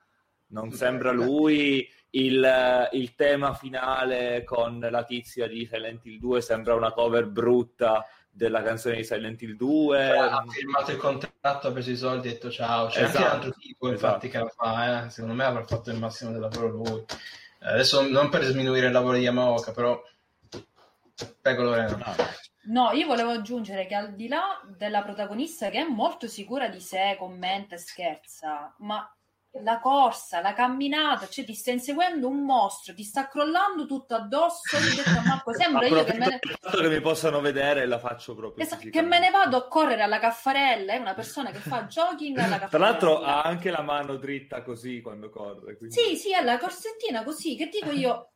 Non sembra lui il, il, tema finale con la tizia di Silent Hill 2 sembra una cover brutta della canzone di Silent Hill 2. Cioè, ha firmato il contratto, ha preso i soldi e detto ciao. C'è esatto, anche un altro tipo, infatti, esatto. che la fa. Eh? Secondo me avrà fatto il massimo del lavoro lui. Eh, adesso non per sminuire il lavoro di Yamaoka, però... Prego Lorena. No. No, io volevo aggiungere che al di là della protagonista che è molto sicura di sé, commenta e scherza, ma la corsa, la camminata, cioè ti sta inseguendo un mostro, ti sta crollando tutto addosso. Io ho detto, Marco, sembra io che me ne... fatto che mi possano vedere la faccio proprio. Esa- che me ne vado a correre alla caffarella, è una persona che fa jogging alla caffarella. Tra l'altro ha anche la mano dritta così quando corre. Quindi... Sì, sì, è la corsettina così, che dico io,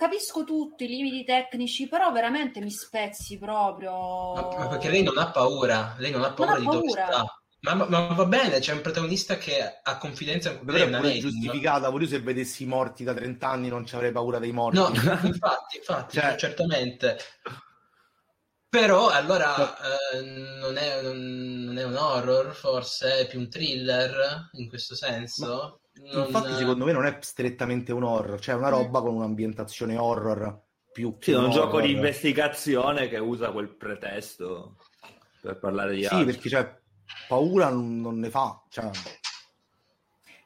capisco tutti i limiti tecnici, però veramente mi spezzi proprio. Ma, perché lei non ha paura, lei non ha paura non di paura. dove sta. Ma, ma, ma, va bene, c'è un protagonista che ha confidenza con. Però è giustificata, pure io se vedessi i morti da 30 anni non ci avrei paura dei morti. No, infatti, infatti cioè... certamente. Però allora eh, non, è, non, è, un horror, forse è più un thriller in questo senso. Non... Infatti, secondo me non è strettamente un horror, cioè è una roba con un'ambientazione horror più. Sì, è un, un gioco di investigazione che usa quel pretesto per parlare di sì, altro. Sì, perché cioè, paura non, non ne fa. Cioè...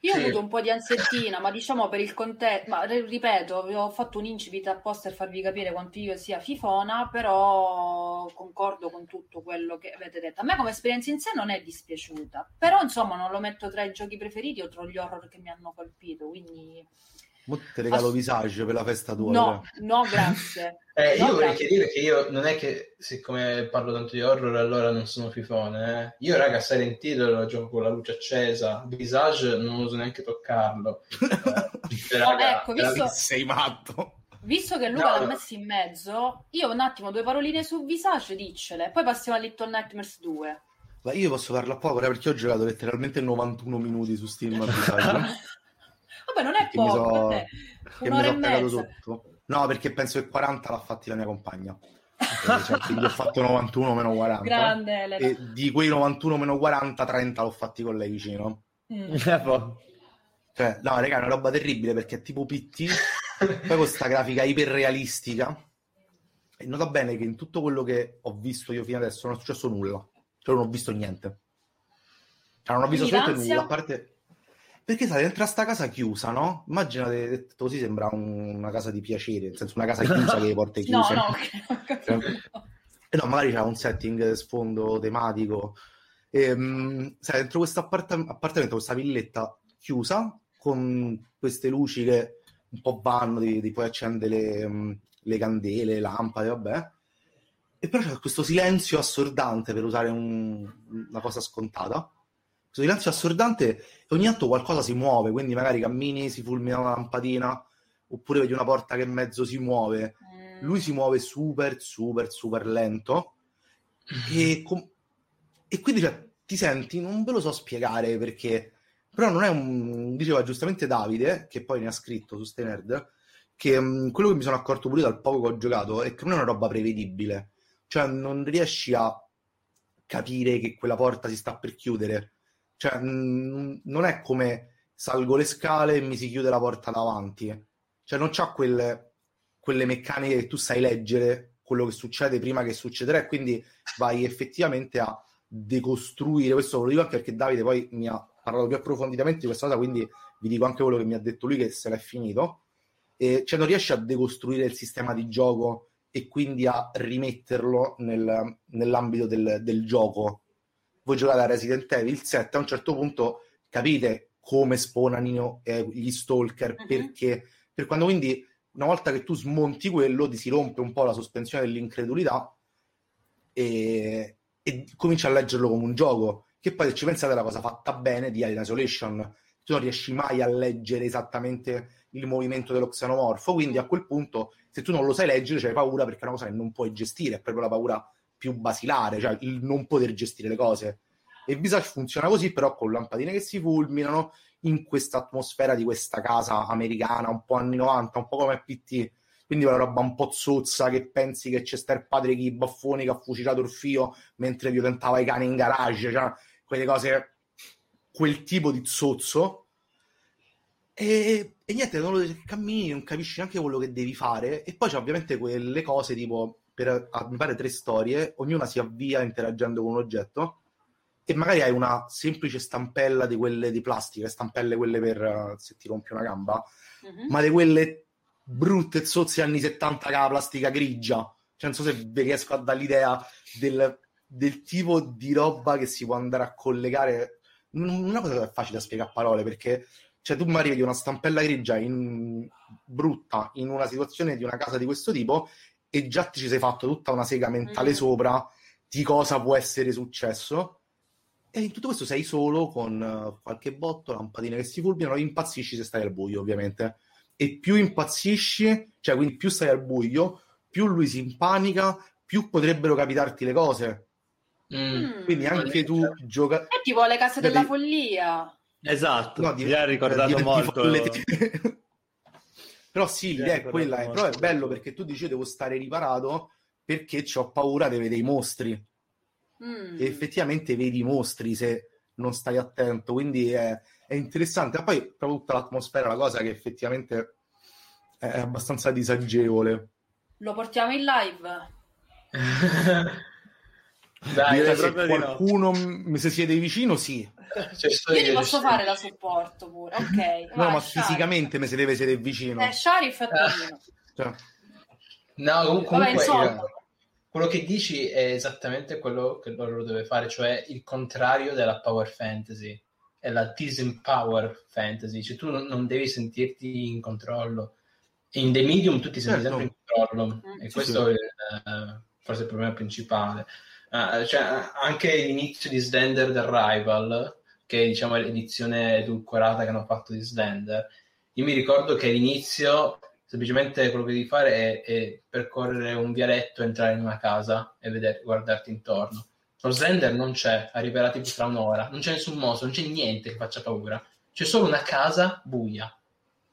Io sì. ho avuto un po' di ansettina, ma diciamo per il contesto, ma ripeto, ho fatto un incipit apposta per farvi capire quanto io sia fifona, però concordo con tutto quello che avete detto. A me come esperienza in sé non è dispiaciuta, però insomma non lo metto tra i giochi preferiti o tra gli horror che mi hanno colpito, quindi Mo ti regalo Ass- Visage per la festa tua. No, no, grazie. eh, no, io vorrei chiarire che io non è che siccome parlo tanto di horror allora non sono fifone. Eh. Io, raga, Silent Hill lo gioco con la luce accesa. Visage non uso neanche toccarlo. Eh, raga, ecco, visto... sei matto. Visto che Luca no, l'ha messo in mezzo, io un attimo due paroline su Visage, diccele. Poi passiamo a Little Nightmares 2. Ma io posso farla poco perché ho giocato letteralmente 91 minuti su Steam a Visage. Vabbè, non è poco, so, un'ora e mezza. Sotto. No, perché penso che 40 l'ha fatti la mia compagna. cioè, quindi ho fatto 91 meno 40. Grande, Elena. E di quei 91 meno 40, 30 l'ho fatti con lei vicino. Mm. cioè, no, raga, è una roba terribile perché è tipo PT, poi con questa grafica iperrealistica. E nota bene che in tutto quello che ho visto io fino adesso non è successo nulla. Cioè, non ho visto niente. Cioè, non ho visto assolutamente nulla, a parte perché sai, dentro a sta casa chiusa, no? Immaginate, così sembra un, una casa di piacere, nel senso una casa chiusa che le porte chiuse. no, no, eh, no, magari c'è un setting sfondo tematico. E, ehm, sai, dentro questo appart- appartamento, questa villetta chiusa, con queste luci che un po' vanno, di, di poi accende le, mm, le candele, le lampade, vabbè. E però c'è questo silenzio assordante, per usare un, una cosa scontata questo silenzio assordante ogni tanto qualcosa si muove, quindi magari cammini, si fulmina una lampadina, oppure vedi una porta che mezzo si muove. Mm. Lui si muove super, super, super lento e, com- e quindi cioè, ti senti, non ve lo so spiegare perché, però non è un, diceva giustamente Davide, che poi ne ha scritto su Stay Nerd, che um, quello che mi sono accorto pure dal poco che ho giocato è che non è una roba prevedibile, cioè non riesci a capire che quella porta si sta per chiudere cioè, mh, non è come salgo le scale e mi si chiude la porta davanti. Cioè, non c'ha quelle, quelle meccaniche che tu sai leggere quello che succede prima che succederà e quindi vai effettivamente a decostruire. Questo lo dico anche perché Davide poi mi ha parlato più approfonditamente di questa cosa, quindi vi dico anche quello che mi ha detto lui che se l'è finito. E, cioè, non riesce a decostruire il sistema di gioco e quindi a rimetterlo nel, nell'ambito del, del gioco voi giocate a Resident Evil 7, a un certo punto capite come spawnano eh, gli stalker, uh-huh. perché per quando quindi una volta che tu smonti quello ti si rompe un po' la sospensione dell'incredulità e, e cominci a leggerlo come un gioco, che poi se ci pensate è la cosa fatta bene di Alien Isolation, tu non riesci mai a leggere esattamente il movimento dello xenomorfo, quindi a quel punto se tu non lo sai leggere c'hai paura perché è una cosa che non puoi gestire, è proprio la paura più basilare, cioè il non poter gestire le cose. E Visage funziona così, però con lampadine che si fulminano in questa atmosfera di questa casa americana, un po' anni 90, un po' come PT. Quindi una roba un po' zozza che pensi che c'è sta il padre chi baffoni che ha fucilato il fio mentre violentava i cani in garage, cioè quelle cose, quel tipo di zozzo. E, e niente, non lo cammini, non capisci neanche quello che devi fare. E poi c'è ovviamente quelle cose tipo, per mi pare tre storie, ognuna si avvia interagendo con un oggetto e magari hai una semplice stampella di quelle di plastica, stampelle quelle per se ti rompi una gamba, uh-huh. ma di quelle brutte zozze anni 70 con la plastica grigia. Cioè, non so se vi riesco a dare l'idea del, del tipo di roba che si può andare a collegare. Una cosa che è facile da spiegare a parole perché cioè, tu magari vedi una stampella grigia in... brutta in una situazione di una casa di questo tipo e già ti ci sei fatto tutta una sega mentale mm. sopra di cosa può essere successo. E in tutto questo sei solo con uh, qualche botto, lampadine che si fulminano, impazzisci se stai al buio, ovviamente. E più impazzisci, cioè quindi più stai al buio, più lui si impanica, più potrebbero capitarti le cose. Mm. Quindi anche tu gioca. È tipo le case della follia. Esatto, no, mi ha ricordato molto. Però sì, l'idea è quella, è, però è bello perché tu dici devo stare riparato perché ho paura di vedere i mostri. Mm. E effettivamente vedi i mostri se non stai attento, quindi è, è interessante. E poi proprio tutta l'atmosfera, la cosa che effettivamente è abbastanza disagevole. Lo portiamo in live? Dai, Direi se qualcuno no. se siete vicino, sì. Cioè, io ti posso fare da supporto pure, ok. no, vai, ma Sharif. fisicamente mi si deve sedere vicino. Eh, Sharif è Torino. Cioè. No, comunque Vabbè, quello che dici è esattamente quello che loro deve fare, cioè il contrario della power fantasy. È la disempower fantasy, cioè tu non devi sentirti in controllo. In The Medium tu ti senti certo. sempre in controllo mm. e questo sì. è uh, forse il problema principale. Uh, cioè, anche l'inizio di Slender The Rival, che diciamo, l'edizione edulcorata che hanno fatto di Slender, io mi ricordo che all'inizio semplicemente quello che devi fare è, è percorrere un vialetto, entrare in una casa e vedere, guardarti intorno. Lo Slender non c'è, arriverà tipo tra un'ora, non c'è nessun mostro, non c'è niente che faccia paura, c'è solo una casa buia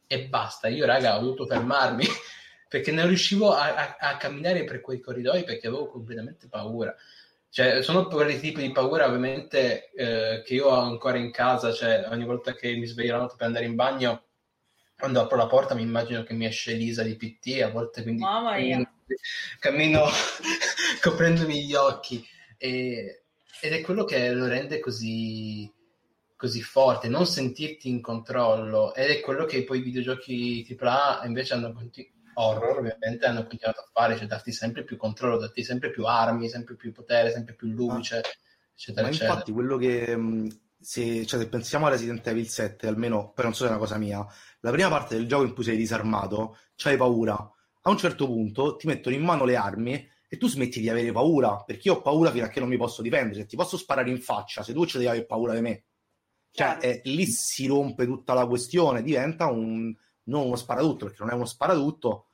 e basta. Io, raga, ho dovuto fermarmi perché non riuscivo a, a, a camminare per quei corridoi perché avevo completamente paura. Cioè, sono quei tipi di paura ovviamente eh, che io ho ancora in casa, cioè ogni volta che mi sveglio la notte per andare in bagno, quando apro la porta mi immagino che mi esce Lisa di PT, a volte quindi Mamma mia. cammino coprendomi gli occhi e, ed è quello che lo rende così, così forte, non sentirti in controllo ed è quello che poi i videogiochi AAA invece hanno continuato horror ovviamente hanno continuato a fare, cioè darti sempre più controllo, darti sempre più armi, sempre più potere, sempre più luce, ah. eccetera, Ma eccetera. infatti quello che se, cioè, se, pensiamo a Resident Evil 7, almeno poi non so se è una cosa mia, la prima parte del gioco in cui sei disarmato, c'hai paura. A un certo punto ti mettono in mano le armi e tu smetti di avere paura, perché io ho paura fino a che non mi posso difendere. Se ti posso sparare in faccia, se tu ci devi avere paura di me. Cioè, eh, lì si rompe tutta la questione, diventa un, non uno sparatutto, perché non è uno sparatutto,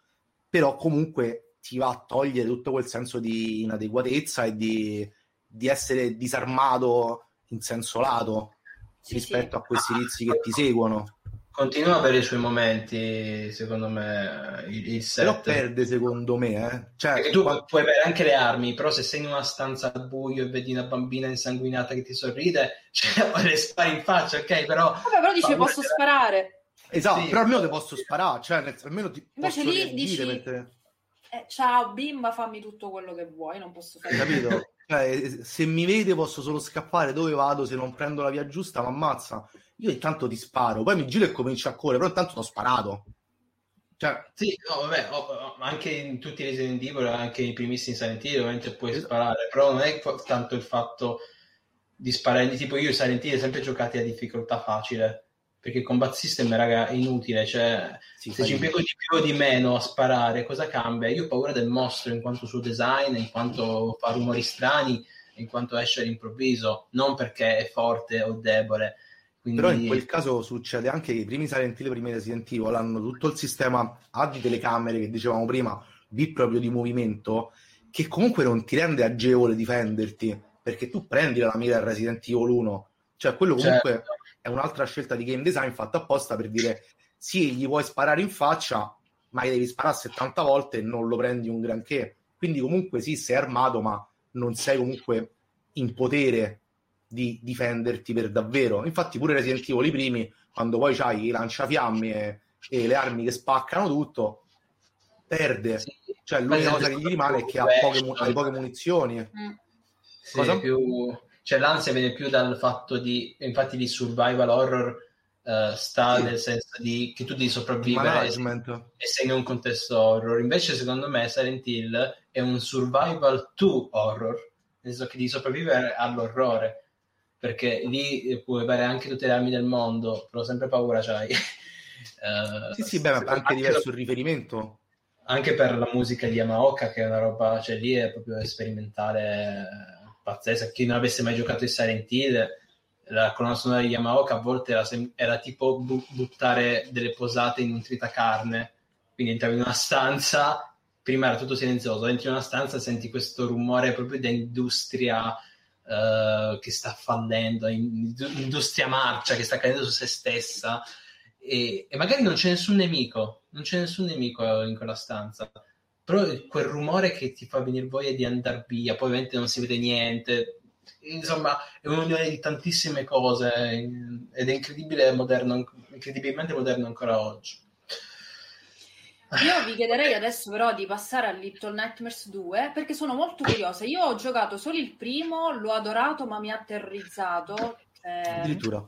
però comunque ti va a togliere tutto quel senso di inadeguatezza e di, di essere disarmato in senso lato sì, rispetto sì. a questi tizi che ti seguono. Continua a avere i suoi momenti, secondo me, il, il set. Però perde, secondo me, eh. Cioè, Perché tu quando... puoi avere anche le armi, però se sei in una stanza al buio e vedi una bambina insanguinata che ti sorride, cioè, le spari in faccia, ok? Però... Vabbè, però dice, posso sparare. Esatto, sì, però almeno ti posso sparare, cioè almeno ti Invece posso lì dici, mentre... eh, ciao bimba, fammi tutto quello che vuoi, non posso fare Capito? cioè, se mi vede posso solo scappare dove vado, se non prendo la via giusta mi ammazza. Io intanto ti sparo, poi mi giro e comincio a correre, però intanto ti ho sparato. Cioè... Sì, no, vabbè, oh, oh, anche in tutti i Resident Evil, anche i primissimi Silent Hill, ovviamente puoi esatto. sparare, però non è tanto il fatto di sparare, tipo io i Silent Hill sempre giocati a difficoltà facile, perché il combat system raga, è inutile, cioè sì, se ci impiego di più o di meno a sparare, cosa cambia? Io ho paura del mostro in quanto suo design, in quanto fa rumori strani, in quanto esce all'improvviso, non perché è forte o debole. Quindi... Però in quel caso succede anche che i primi Silent Hill, i primi Resident Evil hanno tutto il sistema A di telecamere che dicevamo prima, B proprio di movimento, che comunque non ti rende agevole difenderti, perché tu prendi la mira Resident Evil 1, cioè quello comunque... Certo è un'altra scelta di game design fatta apposta per dire sì, gli puoi sparare in faccia, ma gli devi sparare 70 volte e non lo prendi un granché. Quindi comunque sì, sei armato, ma non sei comunque in potere di difenderti per davvero. Infatti, pure Resident Evil i primi, quando poi c'hai i lanciafiamme e, e le armi che spaccano tutto, perde. Sì. Cioè, l'unica cosa che gli rimane è che ha poche, ha poche munizioni. Mm. Sì, più... Cioè, l'ansia viene più dal fatto di, infatti, di survival horror uh, sta sì. nel senso di che tu devi sopravvivere e, e sei in un contesto horror. Invece, secondo me, Silent Hill è un survival to horror, nel senso che devi sopravvivere all'orrore. Perché lì puoi avere anche tutte le armi del mondo, però sempre paura c'hai. uh, sì, sì, beh, ma anche diverso il riferimento anche per la musica di Yamaoka, che è una roba, cioè lì è proprio sperimentale pazzesca. Chi non avesse mai giocato in Silent Hill, la colonna sonora di Yamaoka a volte era, sem- era tipo bu- buttare delle posate in un tritacarne. Quindi entravi in una stanza, prima era tutto silenzioso, entri in una stanza e senti questo rumore proprio di industria uh, che sta fallendo, in- industria marcia che sta cadendo su se stessa. E, e magari non c'è nessun nemico, non c'è nessun nemico in quella stanza però quel rumore che ti fa venire voglia di andare via, poi ovviamente non si vede niente, insomma è un'unione di tantissime cose ed è incredibile moderno, incredibilmente moderno ancora oggi. Io vi chiederei adesso però di passare a Little Nightmares 2 perché sono molto curiosa. Io ho giocato solo il primo, l'ho adorato ma mi ha terrorizzato. Eh... Addirittura.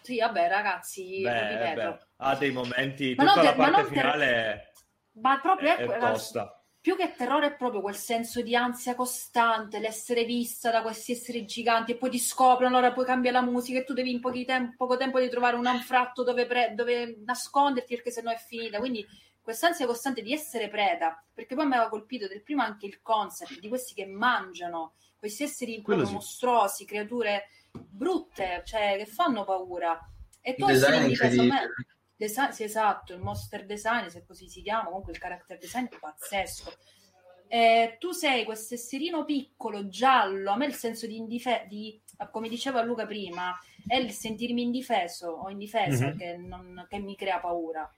Sì, vabbè ragazzi, beh, beh, ha dei momenti, ma tutta la parte finale... Ter- ma proprio è, è tosta. Più che terrore è proprio quel senso di ansia costante, l'essere vista da questi esseri giganti e poi ti scoprono, allora poi cambia la musica e tu devi in pochi tem- poco tempo di trovare un anfratto dove, pre- dove nasconderti perché sennò è finita. Quindi quest'ansia costante di essere preda, perché poi mi aveva colpito del primo anche il concept di questi che mangiano, questi esseri proprio sì. mostruosi, creature brutte, cioè che fanno paura. E tu hai difeso a me Design, sì, esatto, il monster design, se così si chiama, comunque il character design è pazzesco. Eh, tu sei questo esserino piccolo, giallo, a me il senso di indifeso, come diceva Luca prima, è il sentirmi indifeso o indifesa mm-hmm. che, non, che mi crea paura.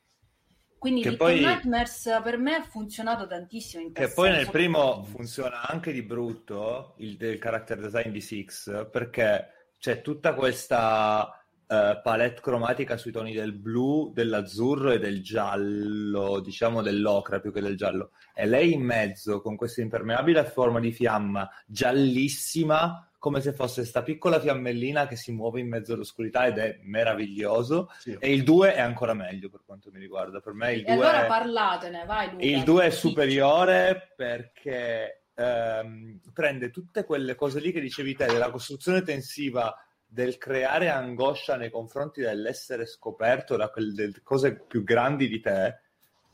Quindi che poi, Nightmares per me ha funzionato tantissimo. In che poi nel primo funziona anche di brutto il, il character design di Six perché c'è tutta questa uh, palette cromatica sui toni del blu, dell'azzurro e del giallo, diciamo dell'ocra più che del giallo. E lei in mezzo con questa impermeabile forma di fiamma giallissima, come se fosse questa piccola fiammellina che si muove in mezzo all'oscurità ed è meraviglioso. Sì. E il 2 è ancora meglio per quanto mi riguarda. Per me il 2 allora è... parlatene, vai Luca. Il 2 è superiore perché ehm, prende tutte quelle cose lì che dicevi te, della costruzione tensiva del creare angoscia nei confronti dell'essere scoperto da quelle cose più grandi di te,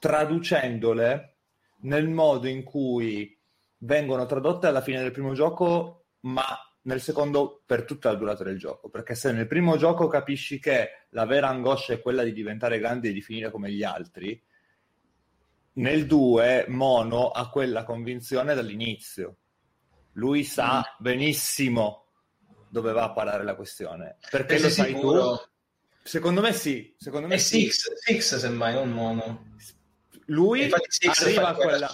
traducendole nel modo in cui vengono tradotte alla fine del primo gioco, ma nel secondo per tutta la durata del gioco. Perché se nel primo gioco capisci che la vera angoscia è quella di diventare grandi e di finire come gli altri, nel 2 Mono ha quella convinzione dall'inizio. Lui sa mm. benissimo dove va a parare la questione. Perché Sei lo sai sicuro? tu? Secondo me sì. Secondo me è sì. Six, six semmai, non mono. Lui arriva, quella,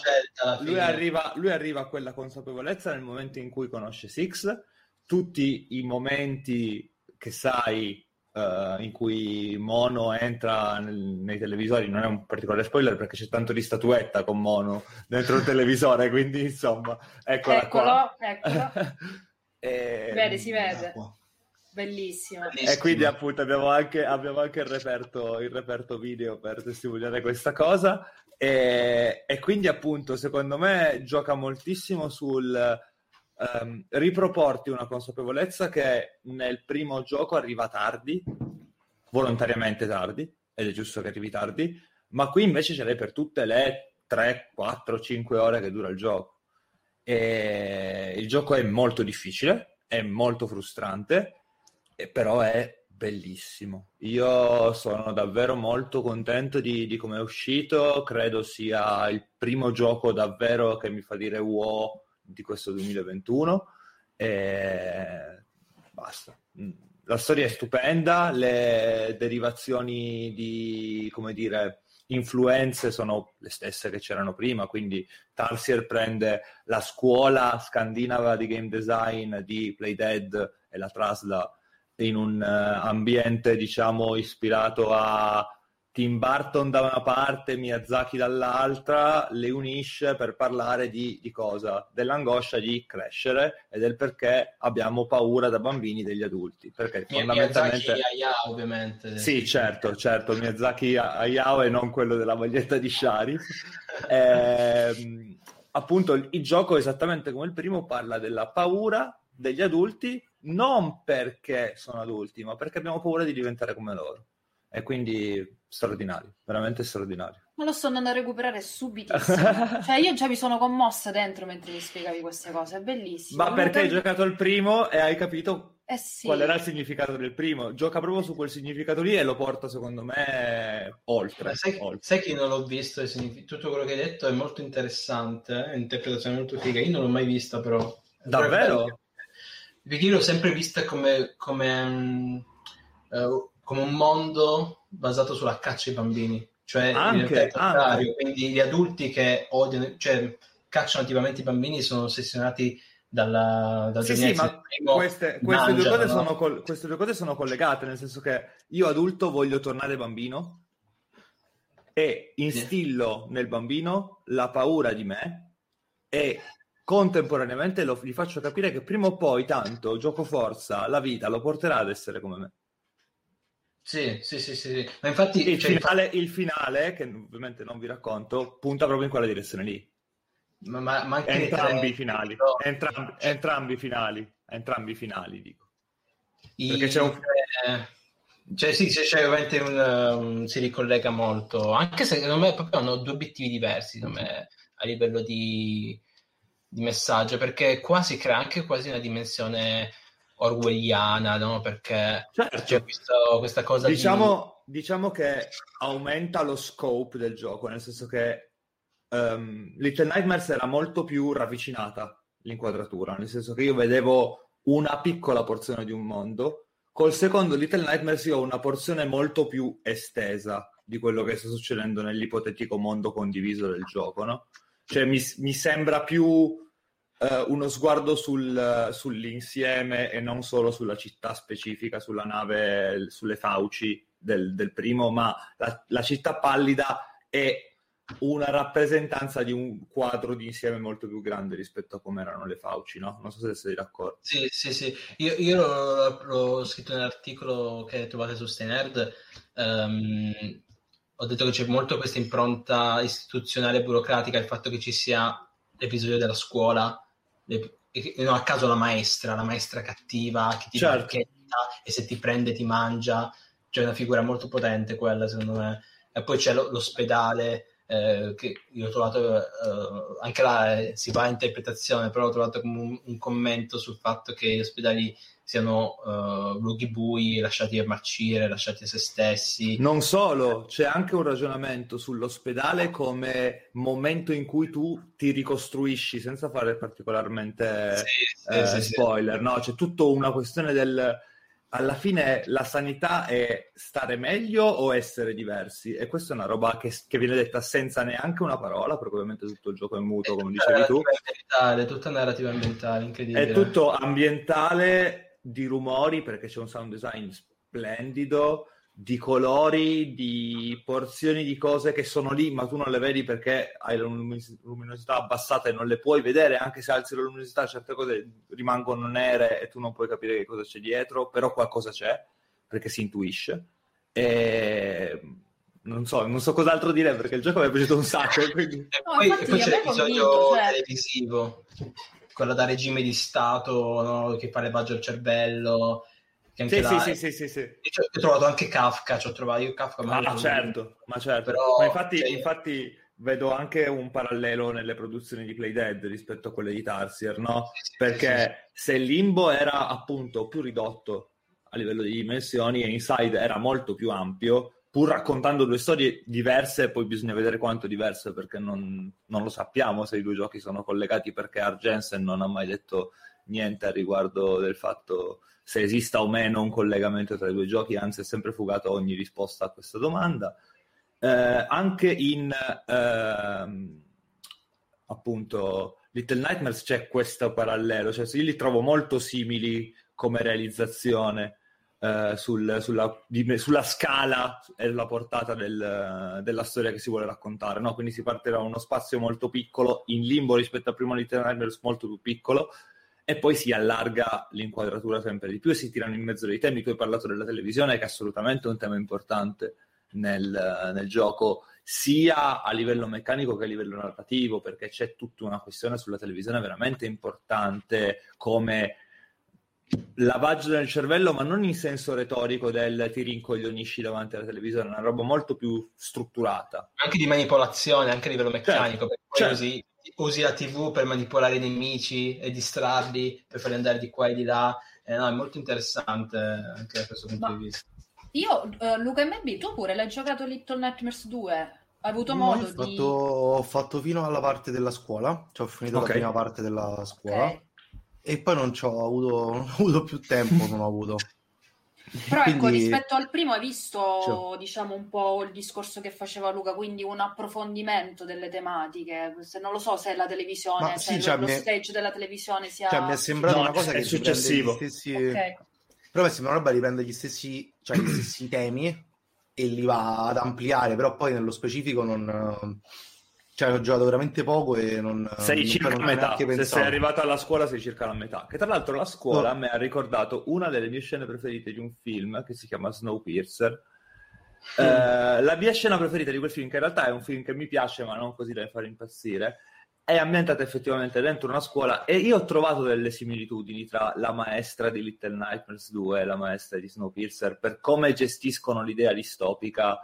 lui, arriva, lui arriva, a quella consapevolezza nel momento in cui conosce Six, tutti i momenti che sai uh, in cui Mono entra nel, nei televisori, non è un particolare spoiler perché c'è tanto di statuetta con Mono dentro il televisore, quindi insomma, eccola eccolo, qua. Eccolo. E... Vede, si vede. Bellissimo. E quindi appunto abbiamo anche, abbiamo anche il, reperto, il, reperto, video per testimoniare questa cosa e, e, quindi appunto secondo me gioca moltissimo sul um, riproporti una consapevolezza che nel primo gioco arriva tardi, volontariamente tardi, ed è giusto che arrivi tardi, ma qui invece ce l'hai per tutte le 3, 4, 5 ore che dura il gioco. E il gioco è molto difficile, è molto frustrante, però è bellissimo. Io sono davvero molto contento di, di come è uscito, credo sia il primo gioco davvero che mi fa dire wow di questo 2021 e basta. La storia è stupenda, le derivazioni di, come dire, influenze sono le stesse che c'erano prima, quindi Tarsier prende la scuola scandinava di game design di Playdead e la trasla in un uh, ambiente, diciamo, ispirato a Tim Burton da una parte, Miyazaki dall'altra, le unisce per parlare di, di, cosa? Dell'angoscia di crescere e del perché abbiamo paura da bambini degli adulti. Perché fondamentalmente... Miyazaki Hayao, ovviamente. Sì, certo, certo, Miyazaki Hayao e non quello della maglietta di Shari. eh, appunto, il, il gioco, esattamente come il primo, parla della paura degli adulti, non perché sono adulti, ma perché abbiamo paura di diventare come loro. E quindi straordinario, veramente straordinario. Ma lo sto andando a recuperare subitissimo. cioè, io già mi sono commossa dentro mentre mi spiegavi queste cose, è bellissimo. Ma perché hai giocato il primo e hai capito eh sì. qual era il significato del primo? Gioca proprio su quel significato lì e lo porta, secondo me, oltre. Sai, oltre. sai, che non l'ho visto tutto quello che hai detto è molto interessante, è un'interpretazione molto figa. Io non l'ho mai vista, però. Davvero? Perché io l'ho sempre vista come, come um, uh, come un mondo basato sulla caccia ai bambini, cioè anche, anche. quindi gli adulti che odiano, cioè cacciano attivamente i bambini sono ossessionati dalla, dal sì, sì, ma queste, queste, mangiano, due cose no? sono col, queste due cose sono collegate, nel senso che io adulto voglio tornare bambino e instillo nel bambino la paura di me e contemporaneamente lo, gli faccio capire che prima o poi tanto gioco forza, la vita lo porterà ad essere come me. Sì, sì, sì, sì. Ma infatti il, cioè, finale, il finale, che ovviamente non vi racconto, punta proprio in quella direzione lì. Ma, ma, ma entrambi i finali, no. entrambi, entrambi i finali, entrambi i finali, dico. I, Perché c'è un... Eh, cioè sì, c'è ovviamente un, um, si ricollega molto, anche se secondo me proprio hanno due obiettivi diversi me, a livello di, di messaggio, perché qua si crea anche quasi una dimensione orwelliana, no? Perché certo. c'è questo, questa cosa diciamo, di... diciamo che aumenta lo scope del gioco, nel senso che um, Little Nightmares era molto più ravvicinata l'inquadratura, nel senso che io vedevo una piccola porzione di un mondo, col secondo Little Nightmares io ho una porzione molto più estesa di quello che sta succedendo nell'ipotetico mondo condiviso del gioco, no? Cioè mi, mi sembra più uh, uno sguardo sul, sull'insieme e non solo sulla città specifica, sulla nave, sulle fauci del, del primo, ma la, la, città pallida è una rappresentanza di un quadro di insieme molto più grande rispetto a come erano le fauci, no? Non so se siete d'accordo. Sì, sì, sì. Io, io l'ho, l'ho, scritto nell'articolo che trovate su Steinerd. Um, ho detto che c'è molto questa impronta istituzionale e burocratica, il fatto che ci sia l'episodio della scuola le, no, a caso la maestra, la maestra cattiva che ti certo. e se ti prende ti mangia. C'è una figura molto potente quella, secondo me. E poi c'è lo, l'ospedale, eh, che io ho trovato, eh, anche là eh, si va a interpretazione, però ho trovato come un, un commento sul fatto che gli ospedali siano uh, luoghi bui, lasciati a marcire, lasciati a se stessi. Non solo, c'è anche un ragionamento sull'ospedale come momento in cui tu ti ricostruisci, senza fare particolarmente sì, eh, sì, spoiler, sì. no? C'è tutta una questione del... Alla fine la sanità è stare meglio o essere diversi? E questa è una roba che, che viene detta senza neanche una parola, perché ovviamente tutto il gioco è muto, come dicevi tu. Ambientale, tutta narrativa ambientale, incredibile. È tutto ambientale di rumori perché c'è un sound design splendido, di colori, di porzioni di cose che sono lì, ma tu non le vedi perché hai la luminosità abbassata e non le puoi vedere, anche se alzi la luminosità, certe cose rimangono nere e tu non puoi capire che cosa c'è dietro, però qualcosa c'è perché si intuisce. E non so, non so cos'altro dire perché il gioco mi è piaciuto un sacco. Quindi... E poi, no, e poi c'è l'episodio convinto, cioè... televisivo quella da regime di Stato no? che fa levaggio al cervello. Che sì, là, sì, sì, sì, sì, Ho trovato anche Kafka, ci ho trovato io Kafka. Ma ah, certo, ma certo. Però, ma infatti, cioè... infatti vedo anche un parallelo nelle produzioni di Playdead rispetto a quelle di Tarsier, no? Sì, sì, Perché sì, se Limbo era appunto più ridotto a livello di dimensioni e Inside era molto più ampio, pur raccontando due storie diverse, poi bisogna vedere quanto diverse perché non, non, lo sappiamo se i due giochi sono collegati perché Argensen non ha mai detto niente a riguardo del fatto se esista o meno un collegamento tra i due giochi, anzi è sempre fugato ogni risposta a questa domanda. Eh, anche in eh, appunto Little Nightmares c'è questo parallelo, cioè io li trovo molto simili come realizzazione eh, sul, sulla, sulla, scala e la portata del, della storia che si vuole raccontare. No? Quindi si parte da uno spazio molto piccolo, in limbo rispetto al primo Nightmares, molto più piccolo, e poi si allarga l'inquadratura sempre di più e si tirano in mezzo dei temi. Tu hai parlato della televisione, che è assolutamente un tema importante nel, nel gioco, sia a livello meccanico che a livello narrativo, perché c'è tutta una questione sulla televisione veramente importante come lavaggio del cervello, ma non in senso retorico del ti rincoglionisci davanti alla televisione, è una roba molto più strutturata. Anche di manipolazione, anche a livello meccanico, certo, perché poi certo. usi, usi, la TV per manipolare i nemici e distrarli, per farli andare di qua e di là. Eh, no, è molto interessante anche da questo punto ma di vista. Io, uh, Luca MB, tu pure l'hai giocato Little Nightmares 2? Hai avuto no, modo ho di... ho fatto fino alla parte della scuola, cioè ho finito okay. la prima parte della scuola. Okay e poi non ci ho avuto, non ho avuto più tempo, non ho avuto. Però ecco, quindi... ecco, rispetto al primo hai visto, cioè... diciamo, un po' il discorso che faceva Luca, quindi un approfondimento delle tematiche. Se non lo so se la televisione, Ma se sì, cioè, lo, è... stage della televisione sia... Cioè, mi è sembrato no, una cosa è che successivo. Stessi... Okay. Però mi sembra una roba riprende gli stessi, cioè, gli stessi temi e li va ad ampliare, però poi nello specifico non cioè, ho giocato veramente poco e non. Sei non circa a metà. Se sei arrivato alla scuola, sei circa la metà. Che tra l'altro la scuola oh. mi ha ricordato una delle mie scene preferite di un film che si chiama Snowpiercer. Mm. Eh, la mia scena preferita di quel film, che in realtà è un film che mi piace, ma non così da fare impazzire, è ambientata effettivamente dentro una scuola e io ho trovato delle similitudini tra la maestra di Little Nightmares 2 e la maestra di Snowpiercer per come gestiscono l'idea distopica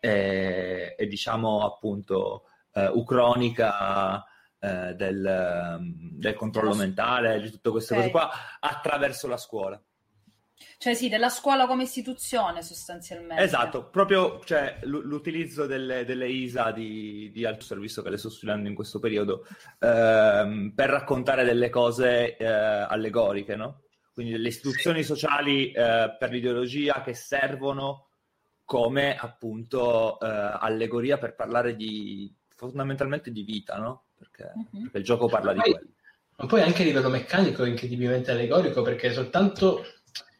e, e diciamo appunto eh, ucronica eh, del, del, controllo mentale, di tutte queste okay. cose qua, attraverso la scuola. Cioè sì, della scuola come istituzione sostanzialmente. Esatto, proprio cioè, l- l'utilizzo delle, delle, ISA di, di alto servizio che le sto studiando in questo periodo ehm, per raccontare delle cose eh, allegoriche, no? Quindi delle istituzioni sociali eh, per l'ideologia che servono come appunto eh, allegoria per parlare di, fondamentalmente di vita, no? Perché, uh-huh. perché il gioco parla di quello. Ma poi anche a livello meccanico è incredibilmente allegorico perché soltanto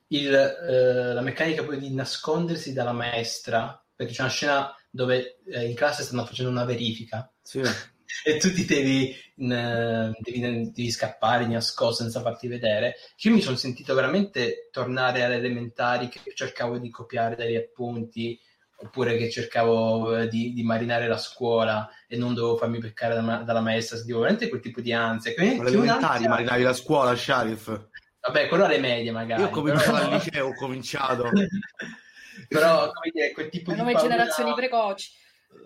il, eh, la meccanica poi di nascondersi dalla maestra, perché c'è una scena dove eh, in classe stanno facendo una verifica sì. e tu ti devi, in, devi, devi, scappare di nascosto senza farti vedere. Io mi sono sentito veramente tornare alle elementari che cercavo di copiare dagli appunti oppure che cercavo eh, di, di, marinare la scuola e non dovevo farmi peccare da, dalla maestra, sentivo veramente quel tipo di ansia. Con elementari marinavi la scuola, Sharif? Vabbè, quello alle medie magari. Io ho cominciato però... al liceo, ho cominciato. però, come dire, quel tipo di... Nuove paura... generazioni precoci.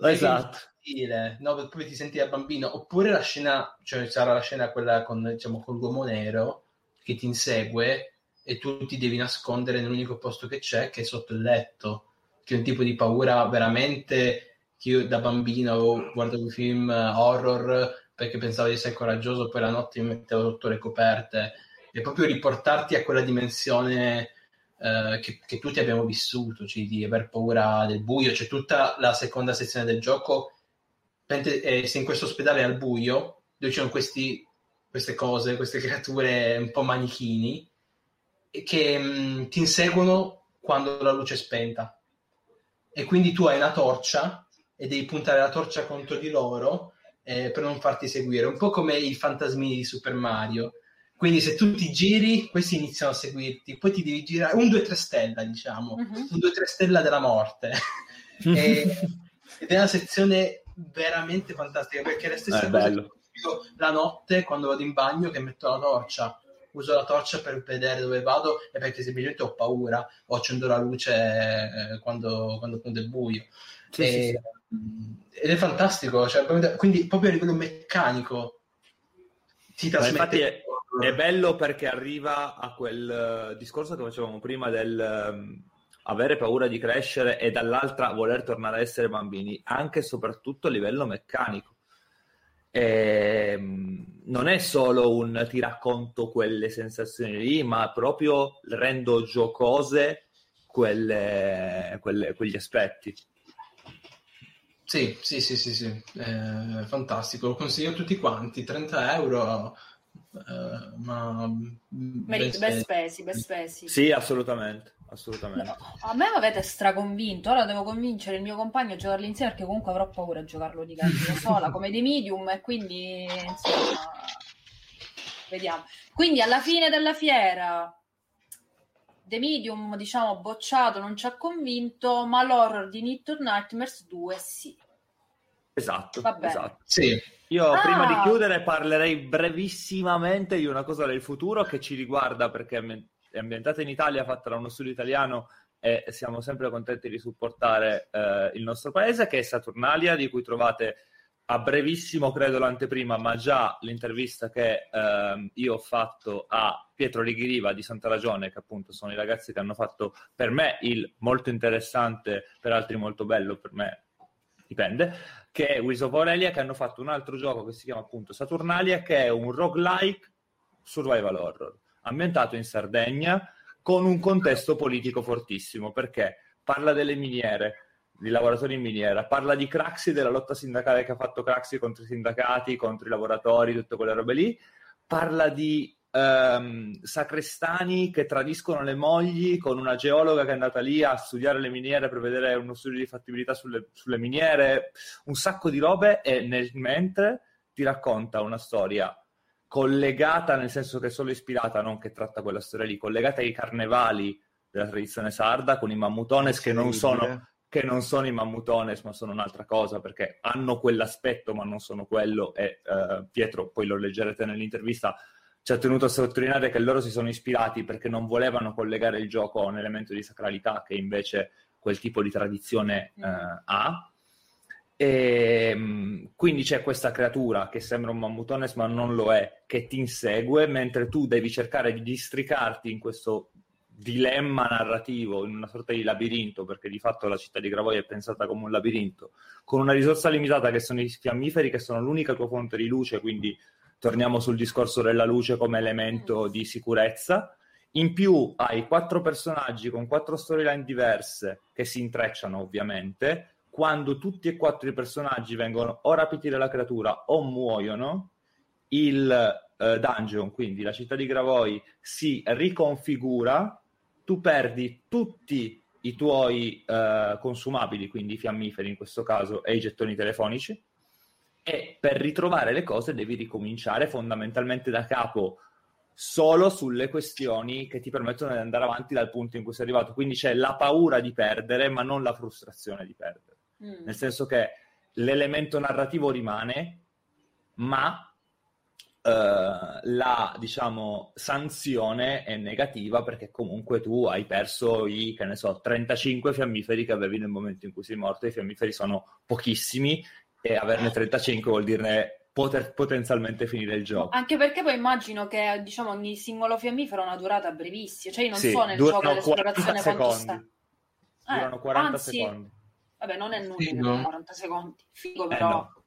Esatto. Stile, no, poi ti senti da bambino. Oppure la scena, cioè sarà la scena quella con, diciamo, con l'uomo nero che ti insegue e tu ti devi nascondere nell'unico posto che c'è, che è sotto il letto che è un tipo di paura veramente che io da bambino avevo guardato film horror perché pensavo di essere coraggioso, poi la notte mi mettevo sotto le coperte e proprio riportarti a quella dimensione eh, che, che, tutti abbiamo vissuto, cioè di aver paura del buio. C'è tutta la seconda sezione del gioco, eh, sei in questo ospedale al buio, dove ci sono questi, queste cose, queste creature un po' manichini, che mh, mm, ti inseguono quando la luce è spenta e quindi tu hai una torcia e devi puntare la torcia contro di loro eh, per non farti seguire, un po' come i fantasmini di Super Mario. Quindi se tu ti giri, questi iniziano a seguirti, poi ti devi girare un 2-3 stella, diciamo, uh-huh. un 2-3 stella della morte. e, ed è una sezione veramente fantastica perché è la stessa è cosa bello. la notte quando vado in bagno che metto la torcia uso la torcia per vedere dove vado e perché semplicemente ho paura o accendo la luce eh, quando, quando appunto è buio. Sì, e, sì, sì. Ed è fantastico, cioè, quindi proprio a livello meccanico ti trasmette... infatti è, è, bello perché arriva a quel uh, discorso che facevamo prima del... Um, avere paura di crescere e dall'altra voler tornare a essere bambini, anche e soprattutto a livello meccanico eh, non è solo un ti racconto quelle sensazioni lì, ma proprio rendo giocose quelle, quelle, quegli aspetti. Sì, sì, sì, sì, sì. Eh, fantastico, lo consiglio a tutti quanti, 30 euro uh, ma ben, ben spesi, ben spesi. Sì, assolutamente. Assolutamente. No, a me avete straconvinto. Ora devo convincere il mio compagno a giocarlo insieme perché comunque avrò paura a giocarlo di cartina sola come dei medium e quindi insomma vediamo. Quindi alla fine della fiera The Medium, diciamo, bocciato, non ci ha convinto, ma l'horror di Night Nightmares 2 sì. Esatto, esatto. Sì. Io ah. prima di chiudere parlerei brevissimamente di una cosa del futuro che ci riguarda perché è ambientata in Italia, fatta da uno studio italiano e siamo sempre contenti di supportare eh, il nostro paese, che è Saturnalia, di cui trovate a brevissimo, credo l'anteprima, ma già l'intervista che eh, io ho fatto a Pietro Righiriva di Santa Ragione, che appunto sono i ragazzi che hanno fatto per me il molto interessante, per altri molto bello, per me dipende, che è Wheels of Aurelia, che hanno fatto un altro gioco che si chiama appunto Saturnalia, che è un roguelike survival horror, ambientato in Sardegna, con un contesto politico fortissimo, perché parla delle miniere, di lavoratori in miniera, parla di Craxi, della lotta sindacale che ha fatto Craxi contro i sindacati, contro i lavoratori, tutte quelle robe lì, parla di ehm, sacrestani che tradiscono le mogli con una geologa che è andata lì a studiare le miniere per vedere uno studio di fattibilità sulle, sulle miniere, un sacco di robe e nel mentre ti racconta una storia collegata, nel senso che è solo ispirata, non che tratta quella storia lì, collegata ai carnevali della tradizione sarda con i mammutones che non sono che non sono i mammutones, ma sono un'altra cosa, perché hanno quell'aspetto, ma non sono quello. E uh, Pietro, poi lo leggerete nell'intervista, ci ha tenuto a sottolineare che loro si sono ispirati perché non volevano collegare il gioco a un elemento di sacralità che invece quel tipo di tradizione uh, ha. E, ehm, quindi c'è questa creatura che sembra un mammutones ma non lo è, che ti insegue mentre tu devi cercare di districarti in questo dilemma narrativo, in una sorta di labirinto, perché di fatto la città di Gravoia è pensata come un labirinto, con una risorsa limitata che sono i fiammiferi, che sono l'unica tua fonte di luce, quindi torniamo sul discorso della luce come elemento di sicurezza. In più hai quattro personaggi con quattro storyline diverse che si intrecciano ovviamente. Quando tutti e quattro i personaggi vengono o rapiti dalla creatura o muoiono, il eh, dungeon, quindi la città di Gravoi, si riconfigura tu perdi tutti i tuoi uh, consumabili, quindi i fiammiferi in questo caso, e i gettoni telefonici, e per ritrovare le cose devi ricominciare fondamentalmente da capo solo sulle questioni che ti permettono di andare avanti dal punto in cui sei arrivato. Quindi c'è la paura di perdere, ma non la frustrazione di perdere. Mm. Nel senso che l'elemento narrativo rimane, ma Uh, la diciamo sanzione è negativa perché comunque tu hai perso i che ne so 35 fiammiferi che avevi nel momento in cui sei morto. I fiammiferi sono pochissimi e averne 35 vuol dire poter potenzialmente finire il gioco. Anche perché poi immagino che diciamo ogni singolo fiammifero ha una durata brevissima cioè io non sì, so nel gioco l'esplorazione quanto sta. Durano 40 eh, anzi, secondi vabbè non è nulla 40 secondi figo però. eh, no.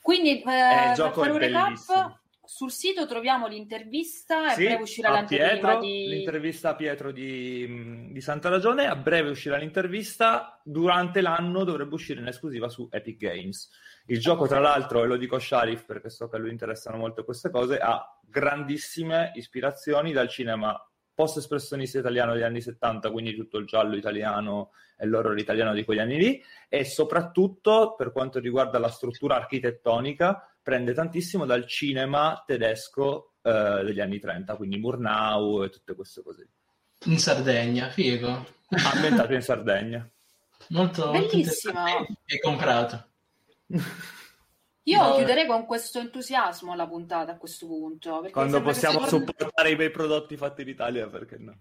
quindi eh, per fare un recap sul sito troviamo l'intervista sì, e breve uscirà l'anteprima di... L'intervista a Pietro di, di, Santa Ragione, a breve uscirà l'intervista, durante l'anno dovrebbe uscire in esclusiva su Epic Games. Il gioco, tra l'altro, e lo dico a Sharif perché so che a lui interessano molto queste cose, ha grandissime ispirazioni dal cinema post-espressionista italiano degli anni 70, quindi tutto il giallo italiano e l'horror italiano di quegli anni lì, e soprattutto per quanto riguarda la struttura architettonica, prende tantissimo dal cinema tedesco eh, degli anni 30, quindi Murnau e tutte queste cose. In Sardegna, figo. Ambientato in Sardegna. Molto, Bellissimo. E comprato. Io no. chiuderei con questo entusiasmo la puntata a questo punto. Quando possiamo supportare i bei prodotti fatti in Italia, perché no?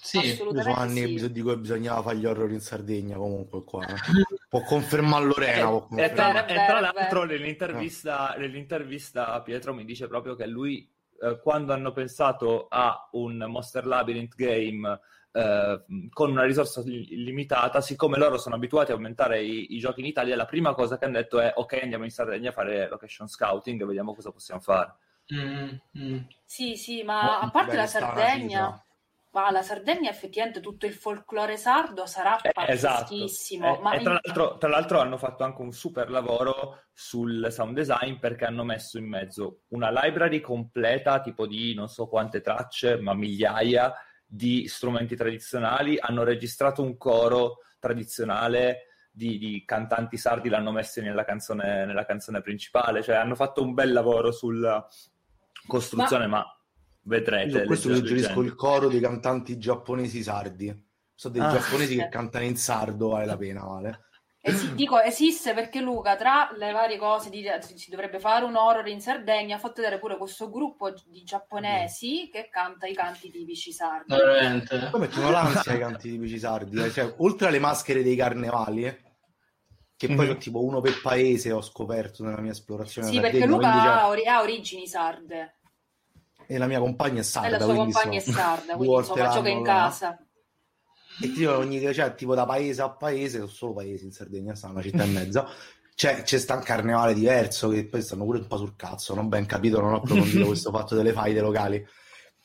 Sì, sono anni sì. di cui bisognava fare gli horror in Sardegna comunque qua. Eh. Può confermare Lorena. E, confermare. E, tra, e tra, l'altro nell'intervista, eh. nell'intervista Pietro mi dice proprio che lui eh, quando hanno pensato a un Monster Labyrinth game eh, con una risorsa limitata, siccome loro sono abituati a aumentare i, i, giochi in Italia, la prima cosa che hanno detto è ok, andiamo in Sardegna a fare location scouting e vediamo cosa possiamo fare. Mm, mm. Sì, sì, ma oh, a parte la Sardegna, Ma la Sardegna effettivamente tutto il folklore sardo sarà eh, pazzeschissimo. Esatto. Eh, ma tra, in... l'altro, tra, l'altro, hanno fatto anche un super lavoro sul sound design perché hanno messo in mezzo una library completa, tipo di non so quante tracce, ma migliaia di strumenti tradizionali. Hanno registrato un coro tradizionale di, di cantanti sardi, l'hanno messo nella canzone, nella canzone principale. Cioè hanno fatto un bel lavoro sulla costruzione, ma, ma vedrete. Io questo suggerisco il coro dei cantanti giapponesi sardi. Sono dei ah, giapponesi che cantano in sardo, vale la pena, vale. Es- dico, esiste perché Luca, tra le varie cose, di, si dovrebbe fare un horror in Sardegna, ha fatto vedere pure questo gruppo di giapponesi mm. che canta i canti tipici sardi. Veramente? Poi mettono l'ansia ai canti tipici sardi, eh. cioè, oltre alle maschere dei carnevali, eh, che poi mm-hmm. tipo uno per paese ho scoperto nella mia esplorazione. Sì, perché Luca ha, or- ha origini sarde e la mia compagna è sarda. E la sua compagna so, è sarda, quindi insomma gioca in casa. E ti dico, ogni, cioè, tipo da paese a paese, sono solo paesi in Sardegna, sta una città e mezza, c'è, c'è sta un carnevale diverso, che poi stanno pure un po' sul cazzo, non ben capito, non ho approfondito questo fatto delle faide locali.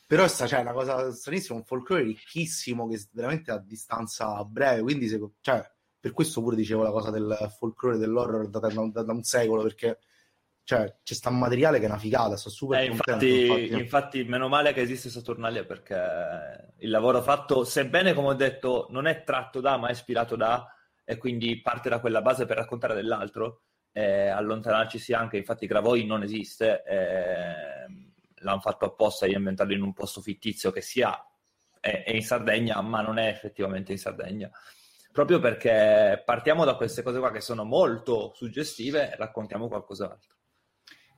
Però sta, cioè, una cosa stranissima, un folklore ricchissimo, che veramente a distanza breve, quindi se, cioè, per questo pure dicevo la cosa del folklore dell'horror da, da, da un secolo, perché cioè c'è sta un materiale che è una figata, sto super eh, infatti, infatti. infatti, meno male che esiste Saturnalia perché il lavoro fatto, sebbene come ho detto non è tratto da, ma è ispirato da, e quindi parte da quella base per raccontare dell'altro, eh, allontanarci sia anche, infatti Gravoi non esiste, eh, l'hanno fatto apposta di inventarlo in un posto fittizio che sia è, è in Sardegna, ma non è effettivamente in Sardegna proprio perché partiamo da queste cose qua che sono molto suggestive e raccontiamo qualcos'altro.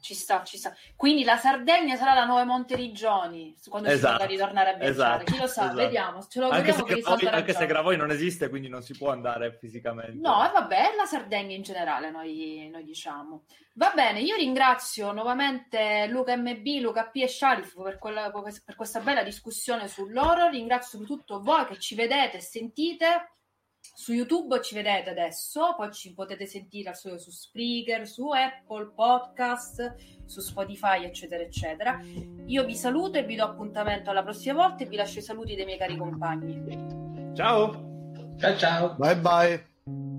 Ci sta, ci sta. Quindi la Sardegna sarà la nuova Monteriggioni quando esatto, ci ritornare a viaggiare. Esatto, Chi lo sa, esatto. vediamo. Ce lo anche, se Gravoi, anche se Gravoi non esiste, quindi non si può andare fisicamente. No, e vabbè, la Sardegna in generale, noi, noi, diciamo. Va bene, io ringrazio nuovamente Luca MB, Luca P e Sharif per, quella, per questa bella discussione sull'oro. Ringrazio soprattutto voi che ci vedete e sentite su YouTube ci vedete adesso, poi ci potete sentire su, su Spreaker, su Apple Podcast, su Spotify, eccetera, eccetera. Io vi saluto e vi do appuntamento alla prossima volta e vi lascio i saluti dei miei cari compagni. Ciao! Ciao ciao! Bye bye!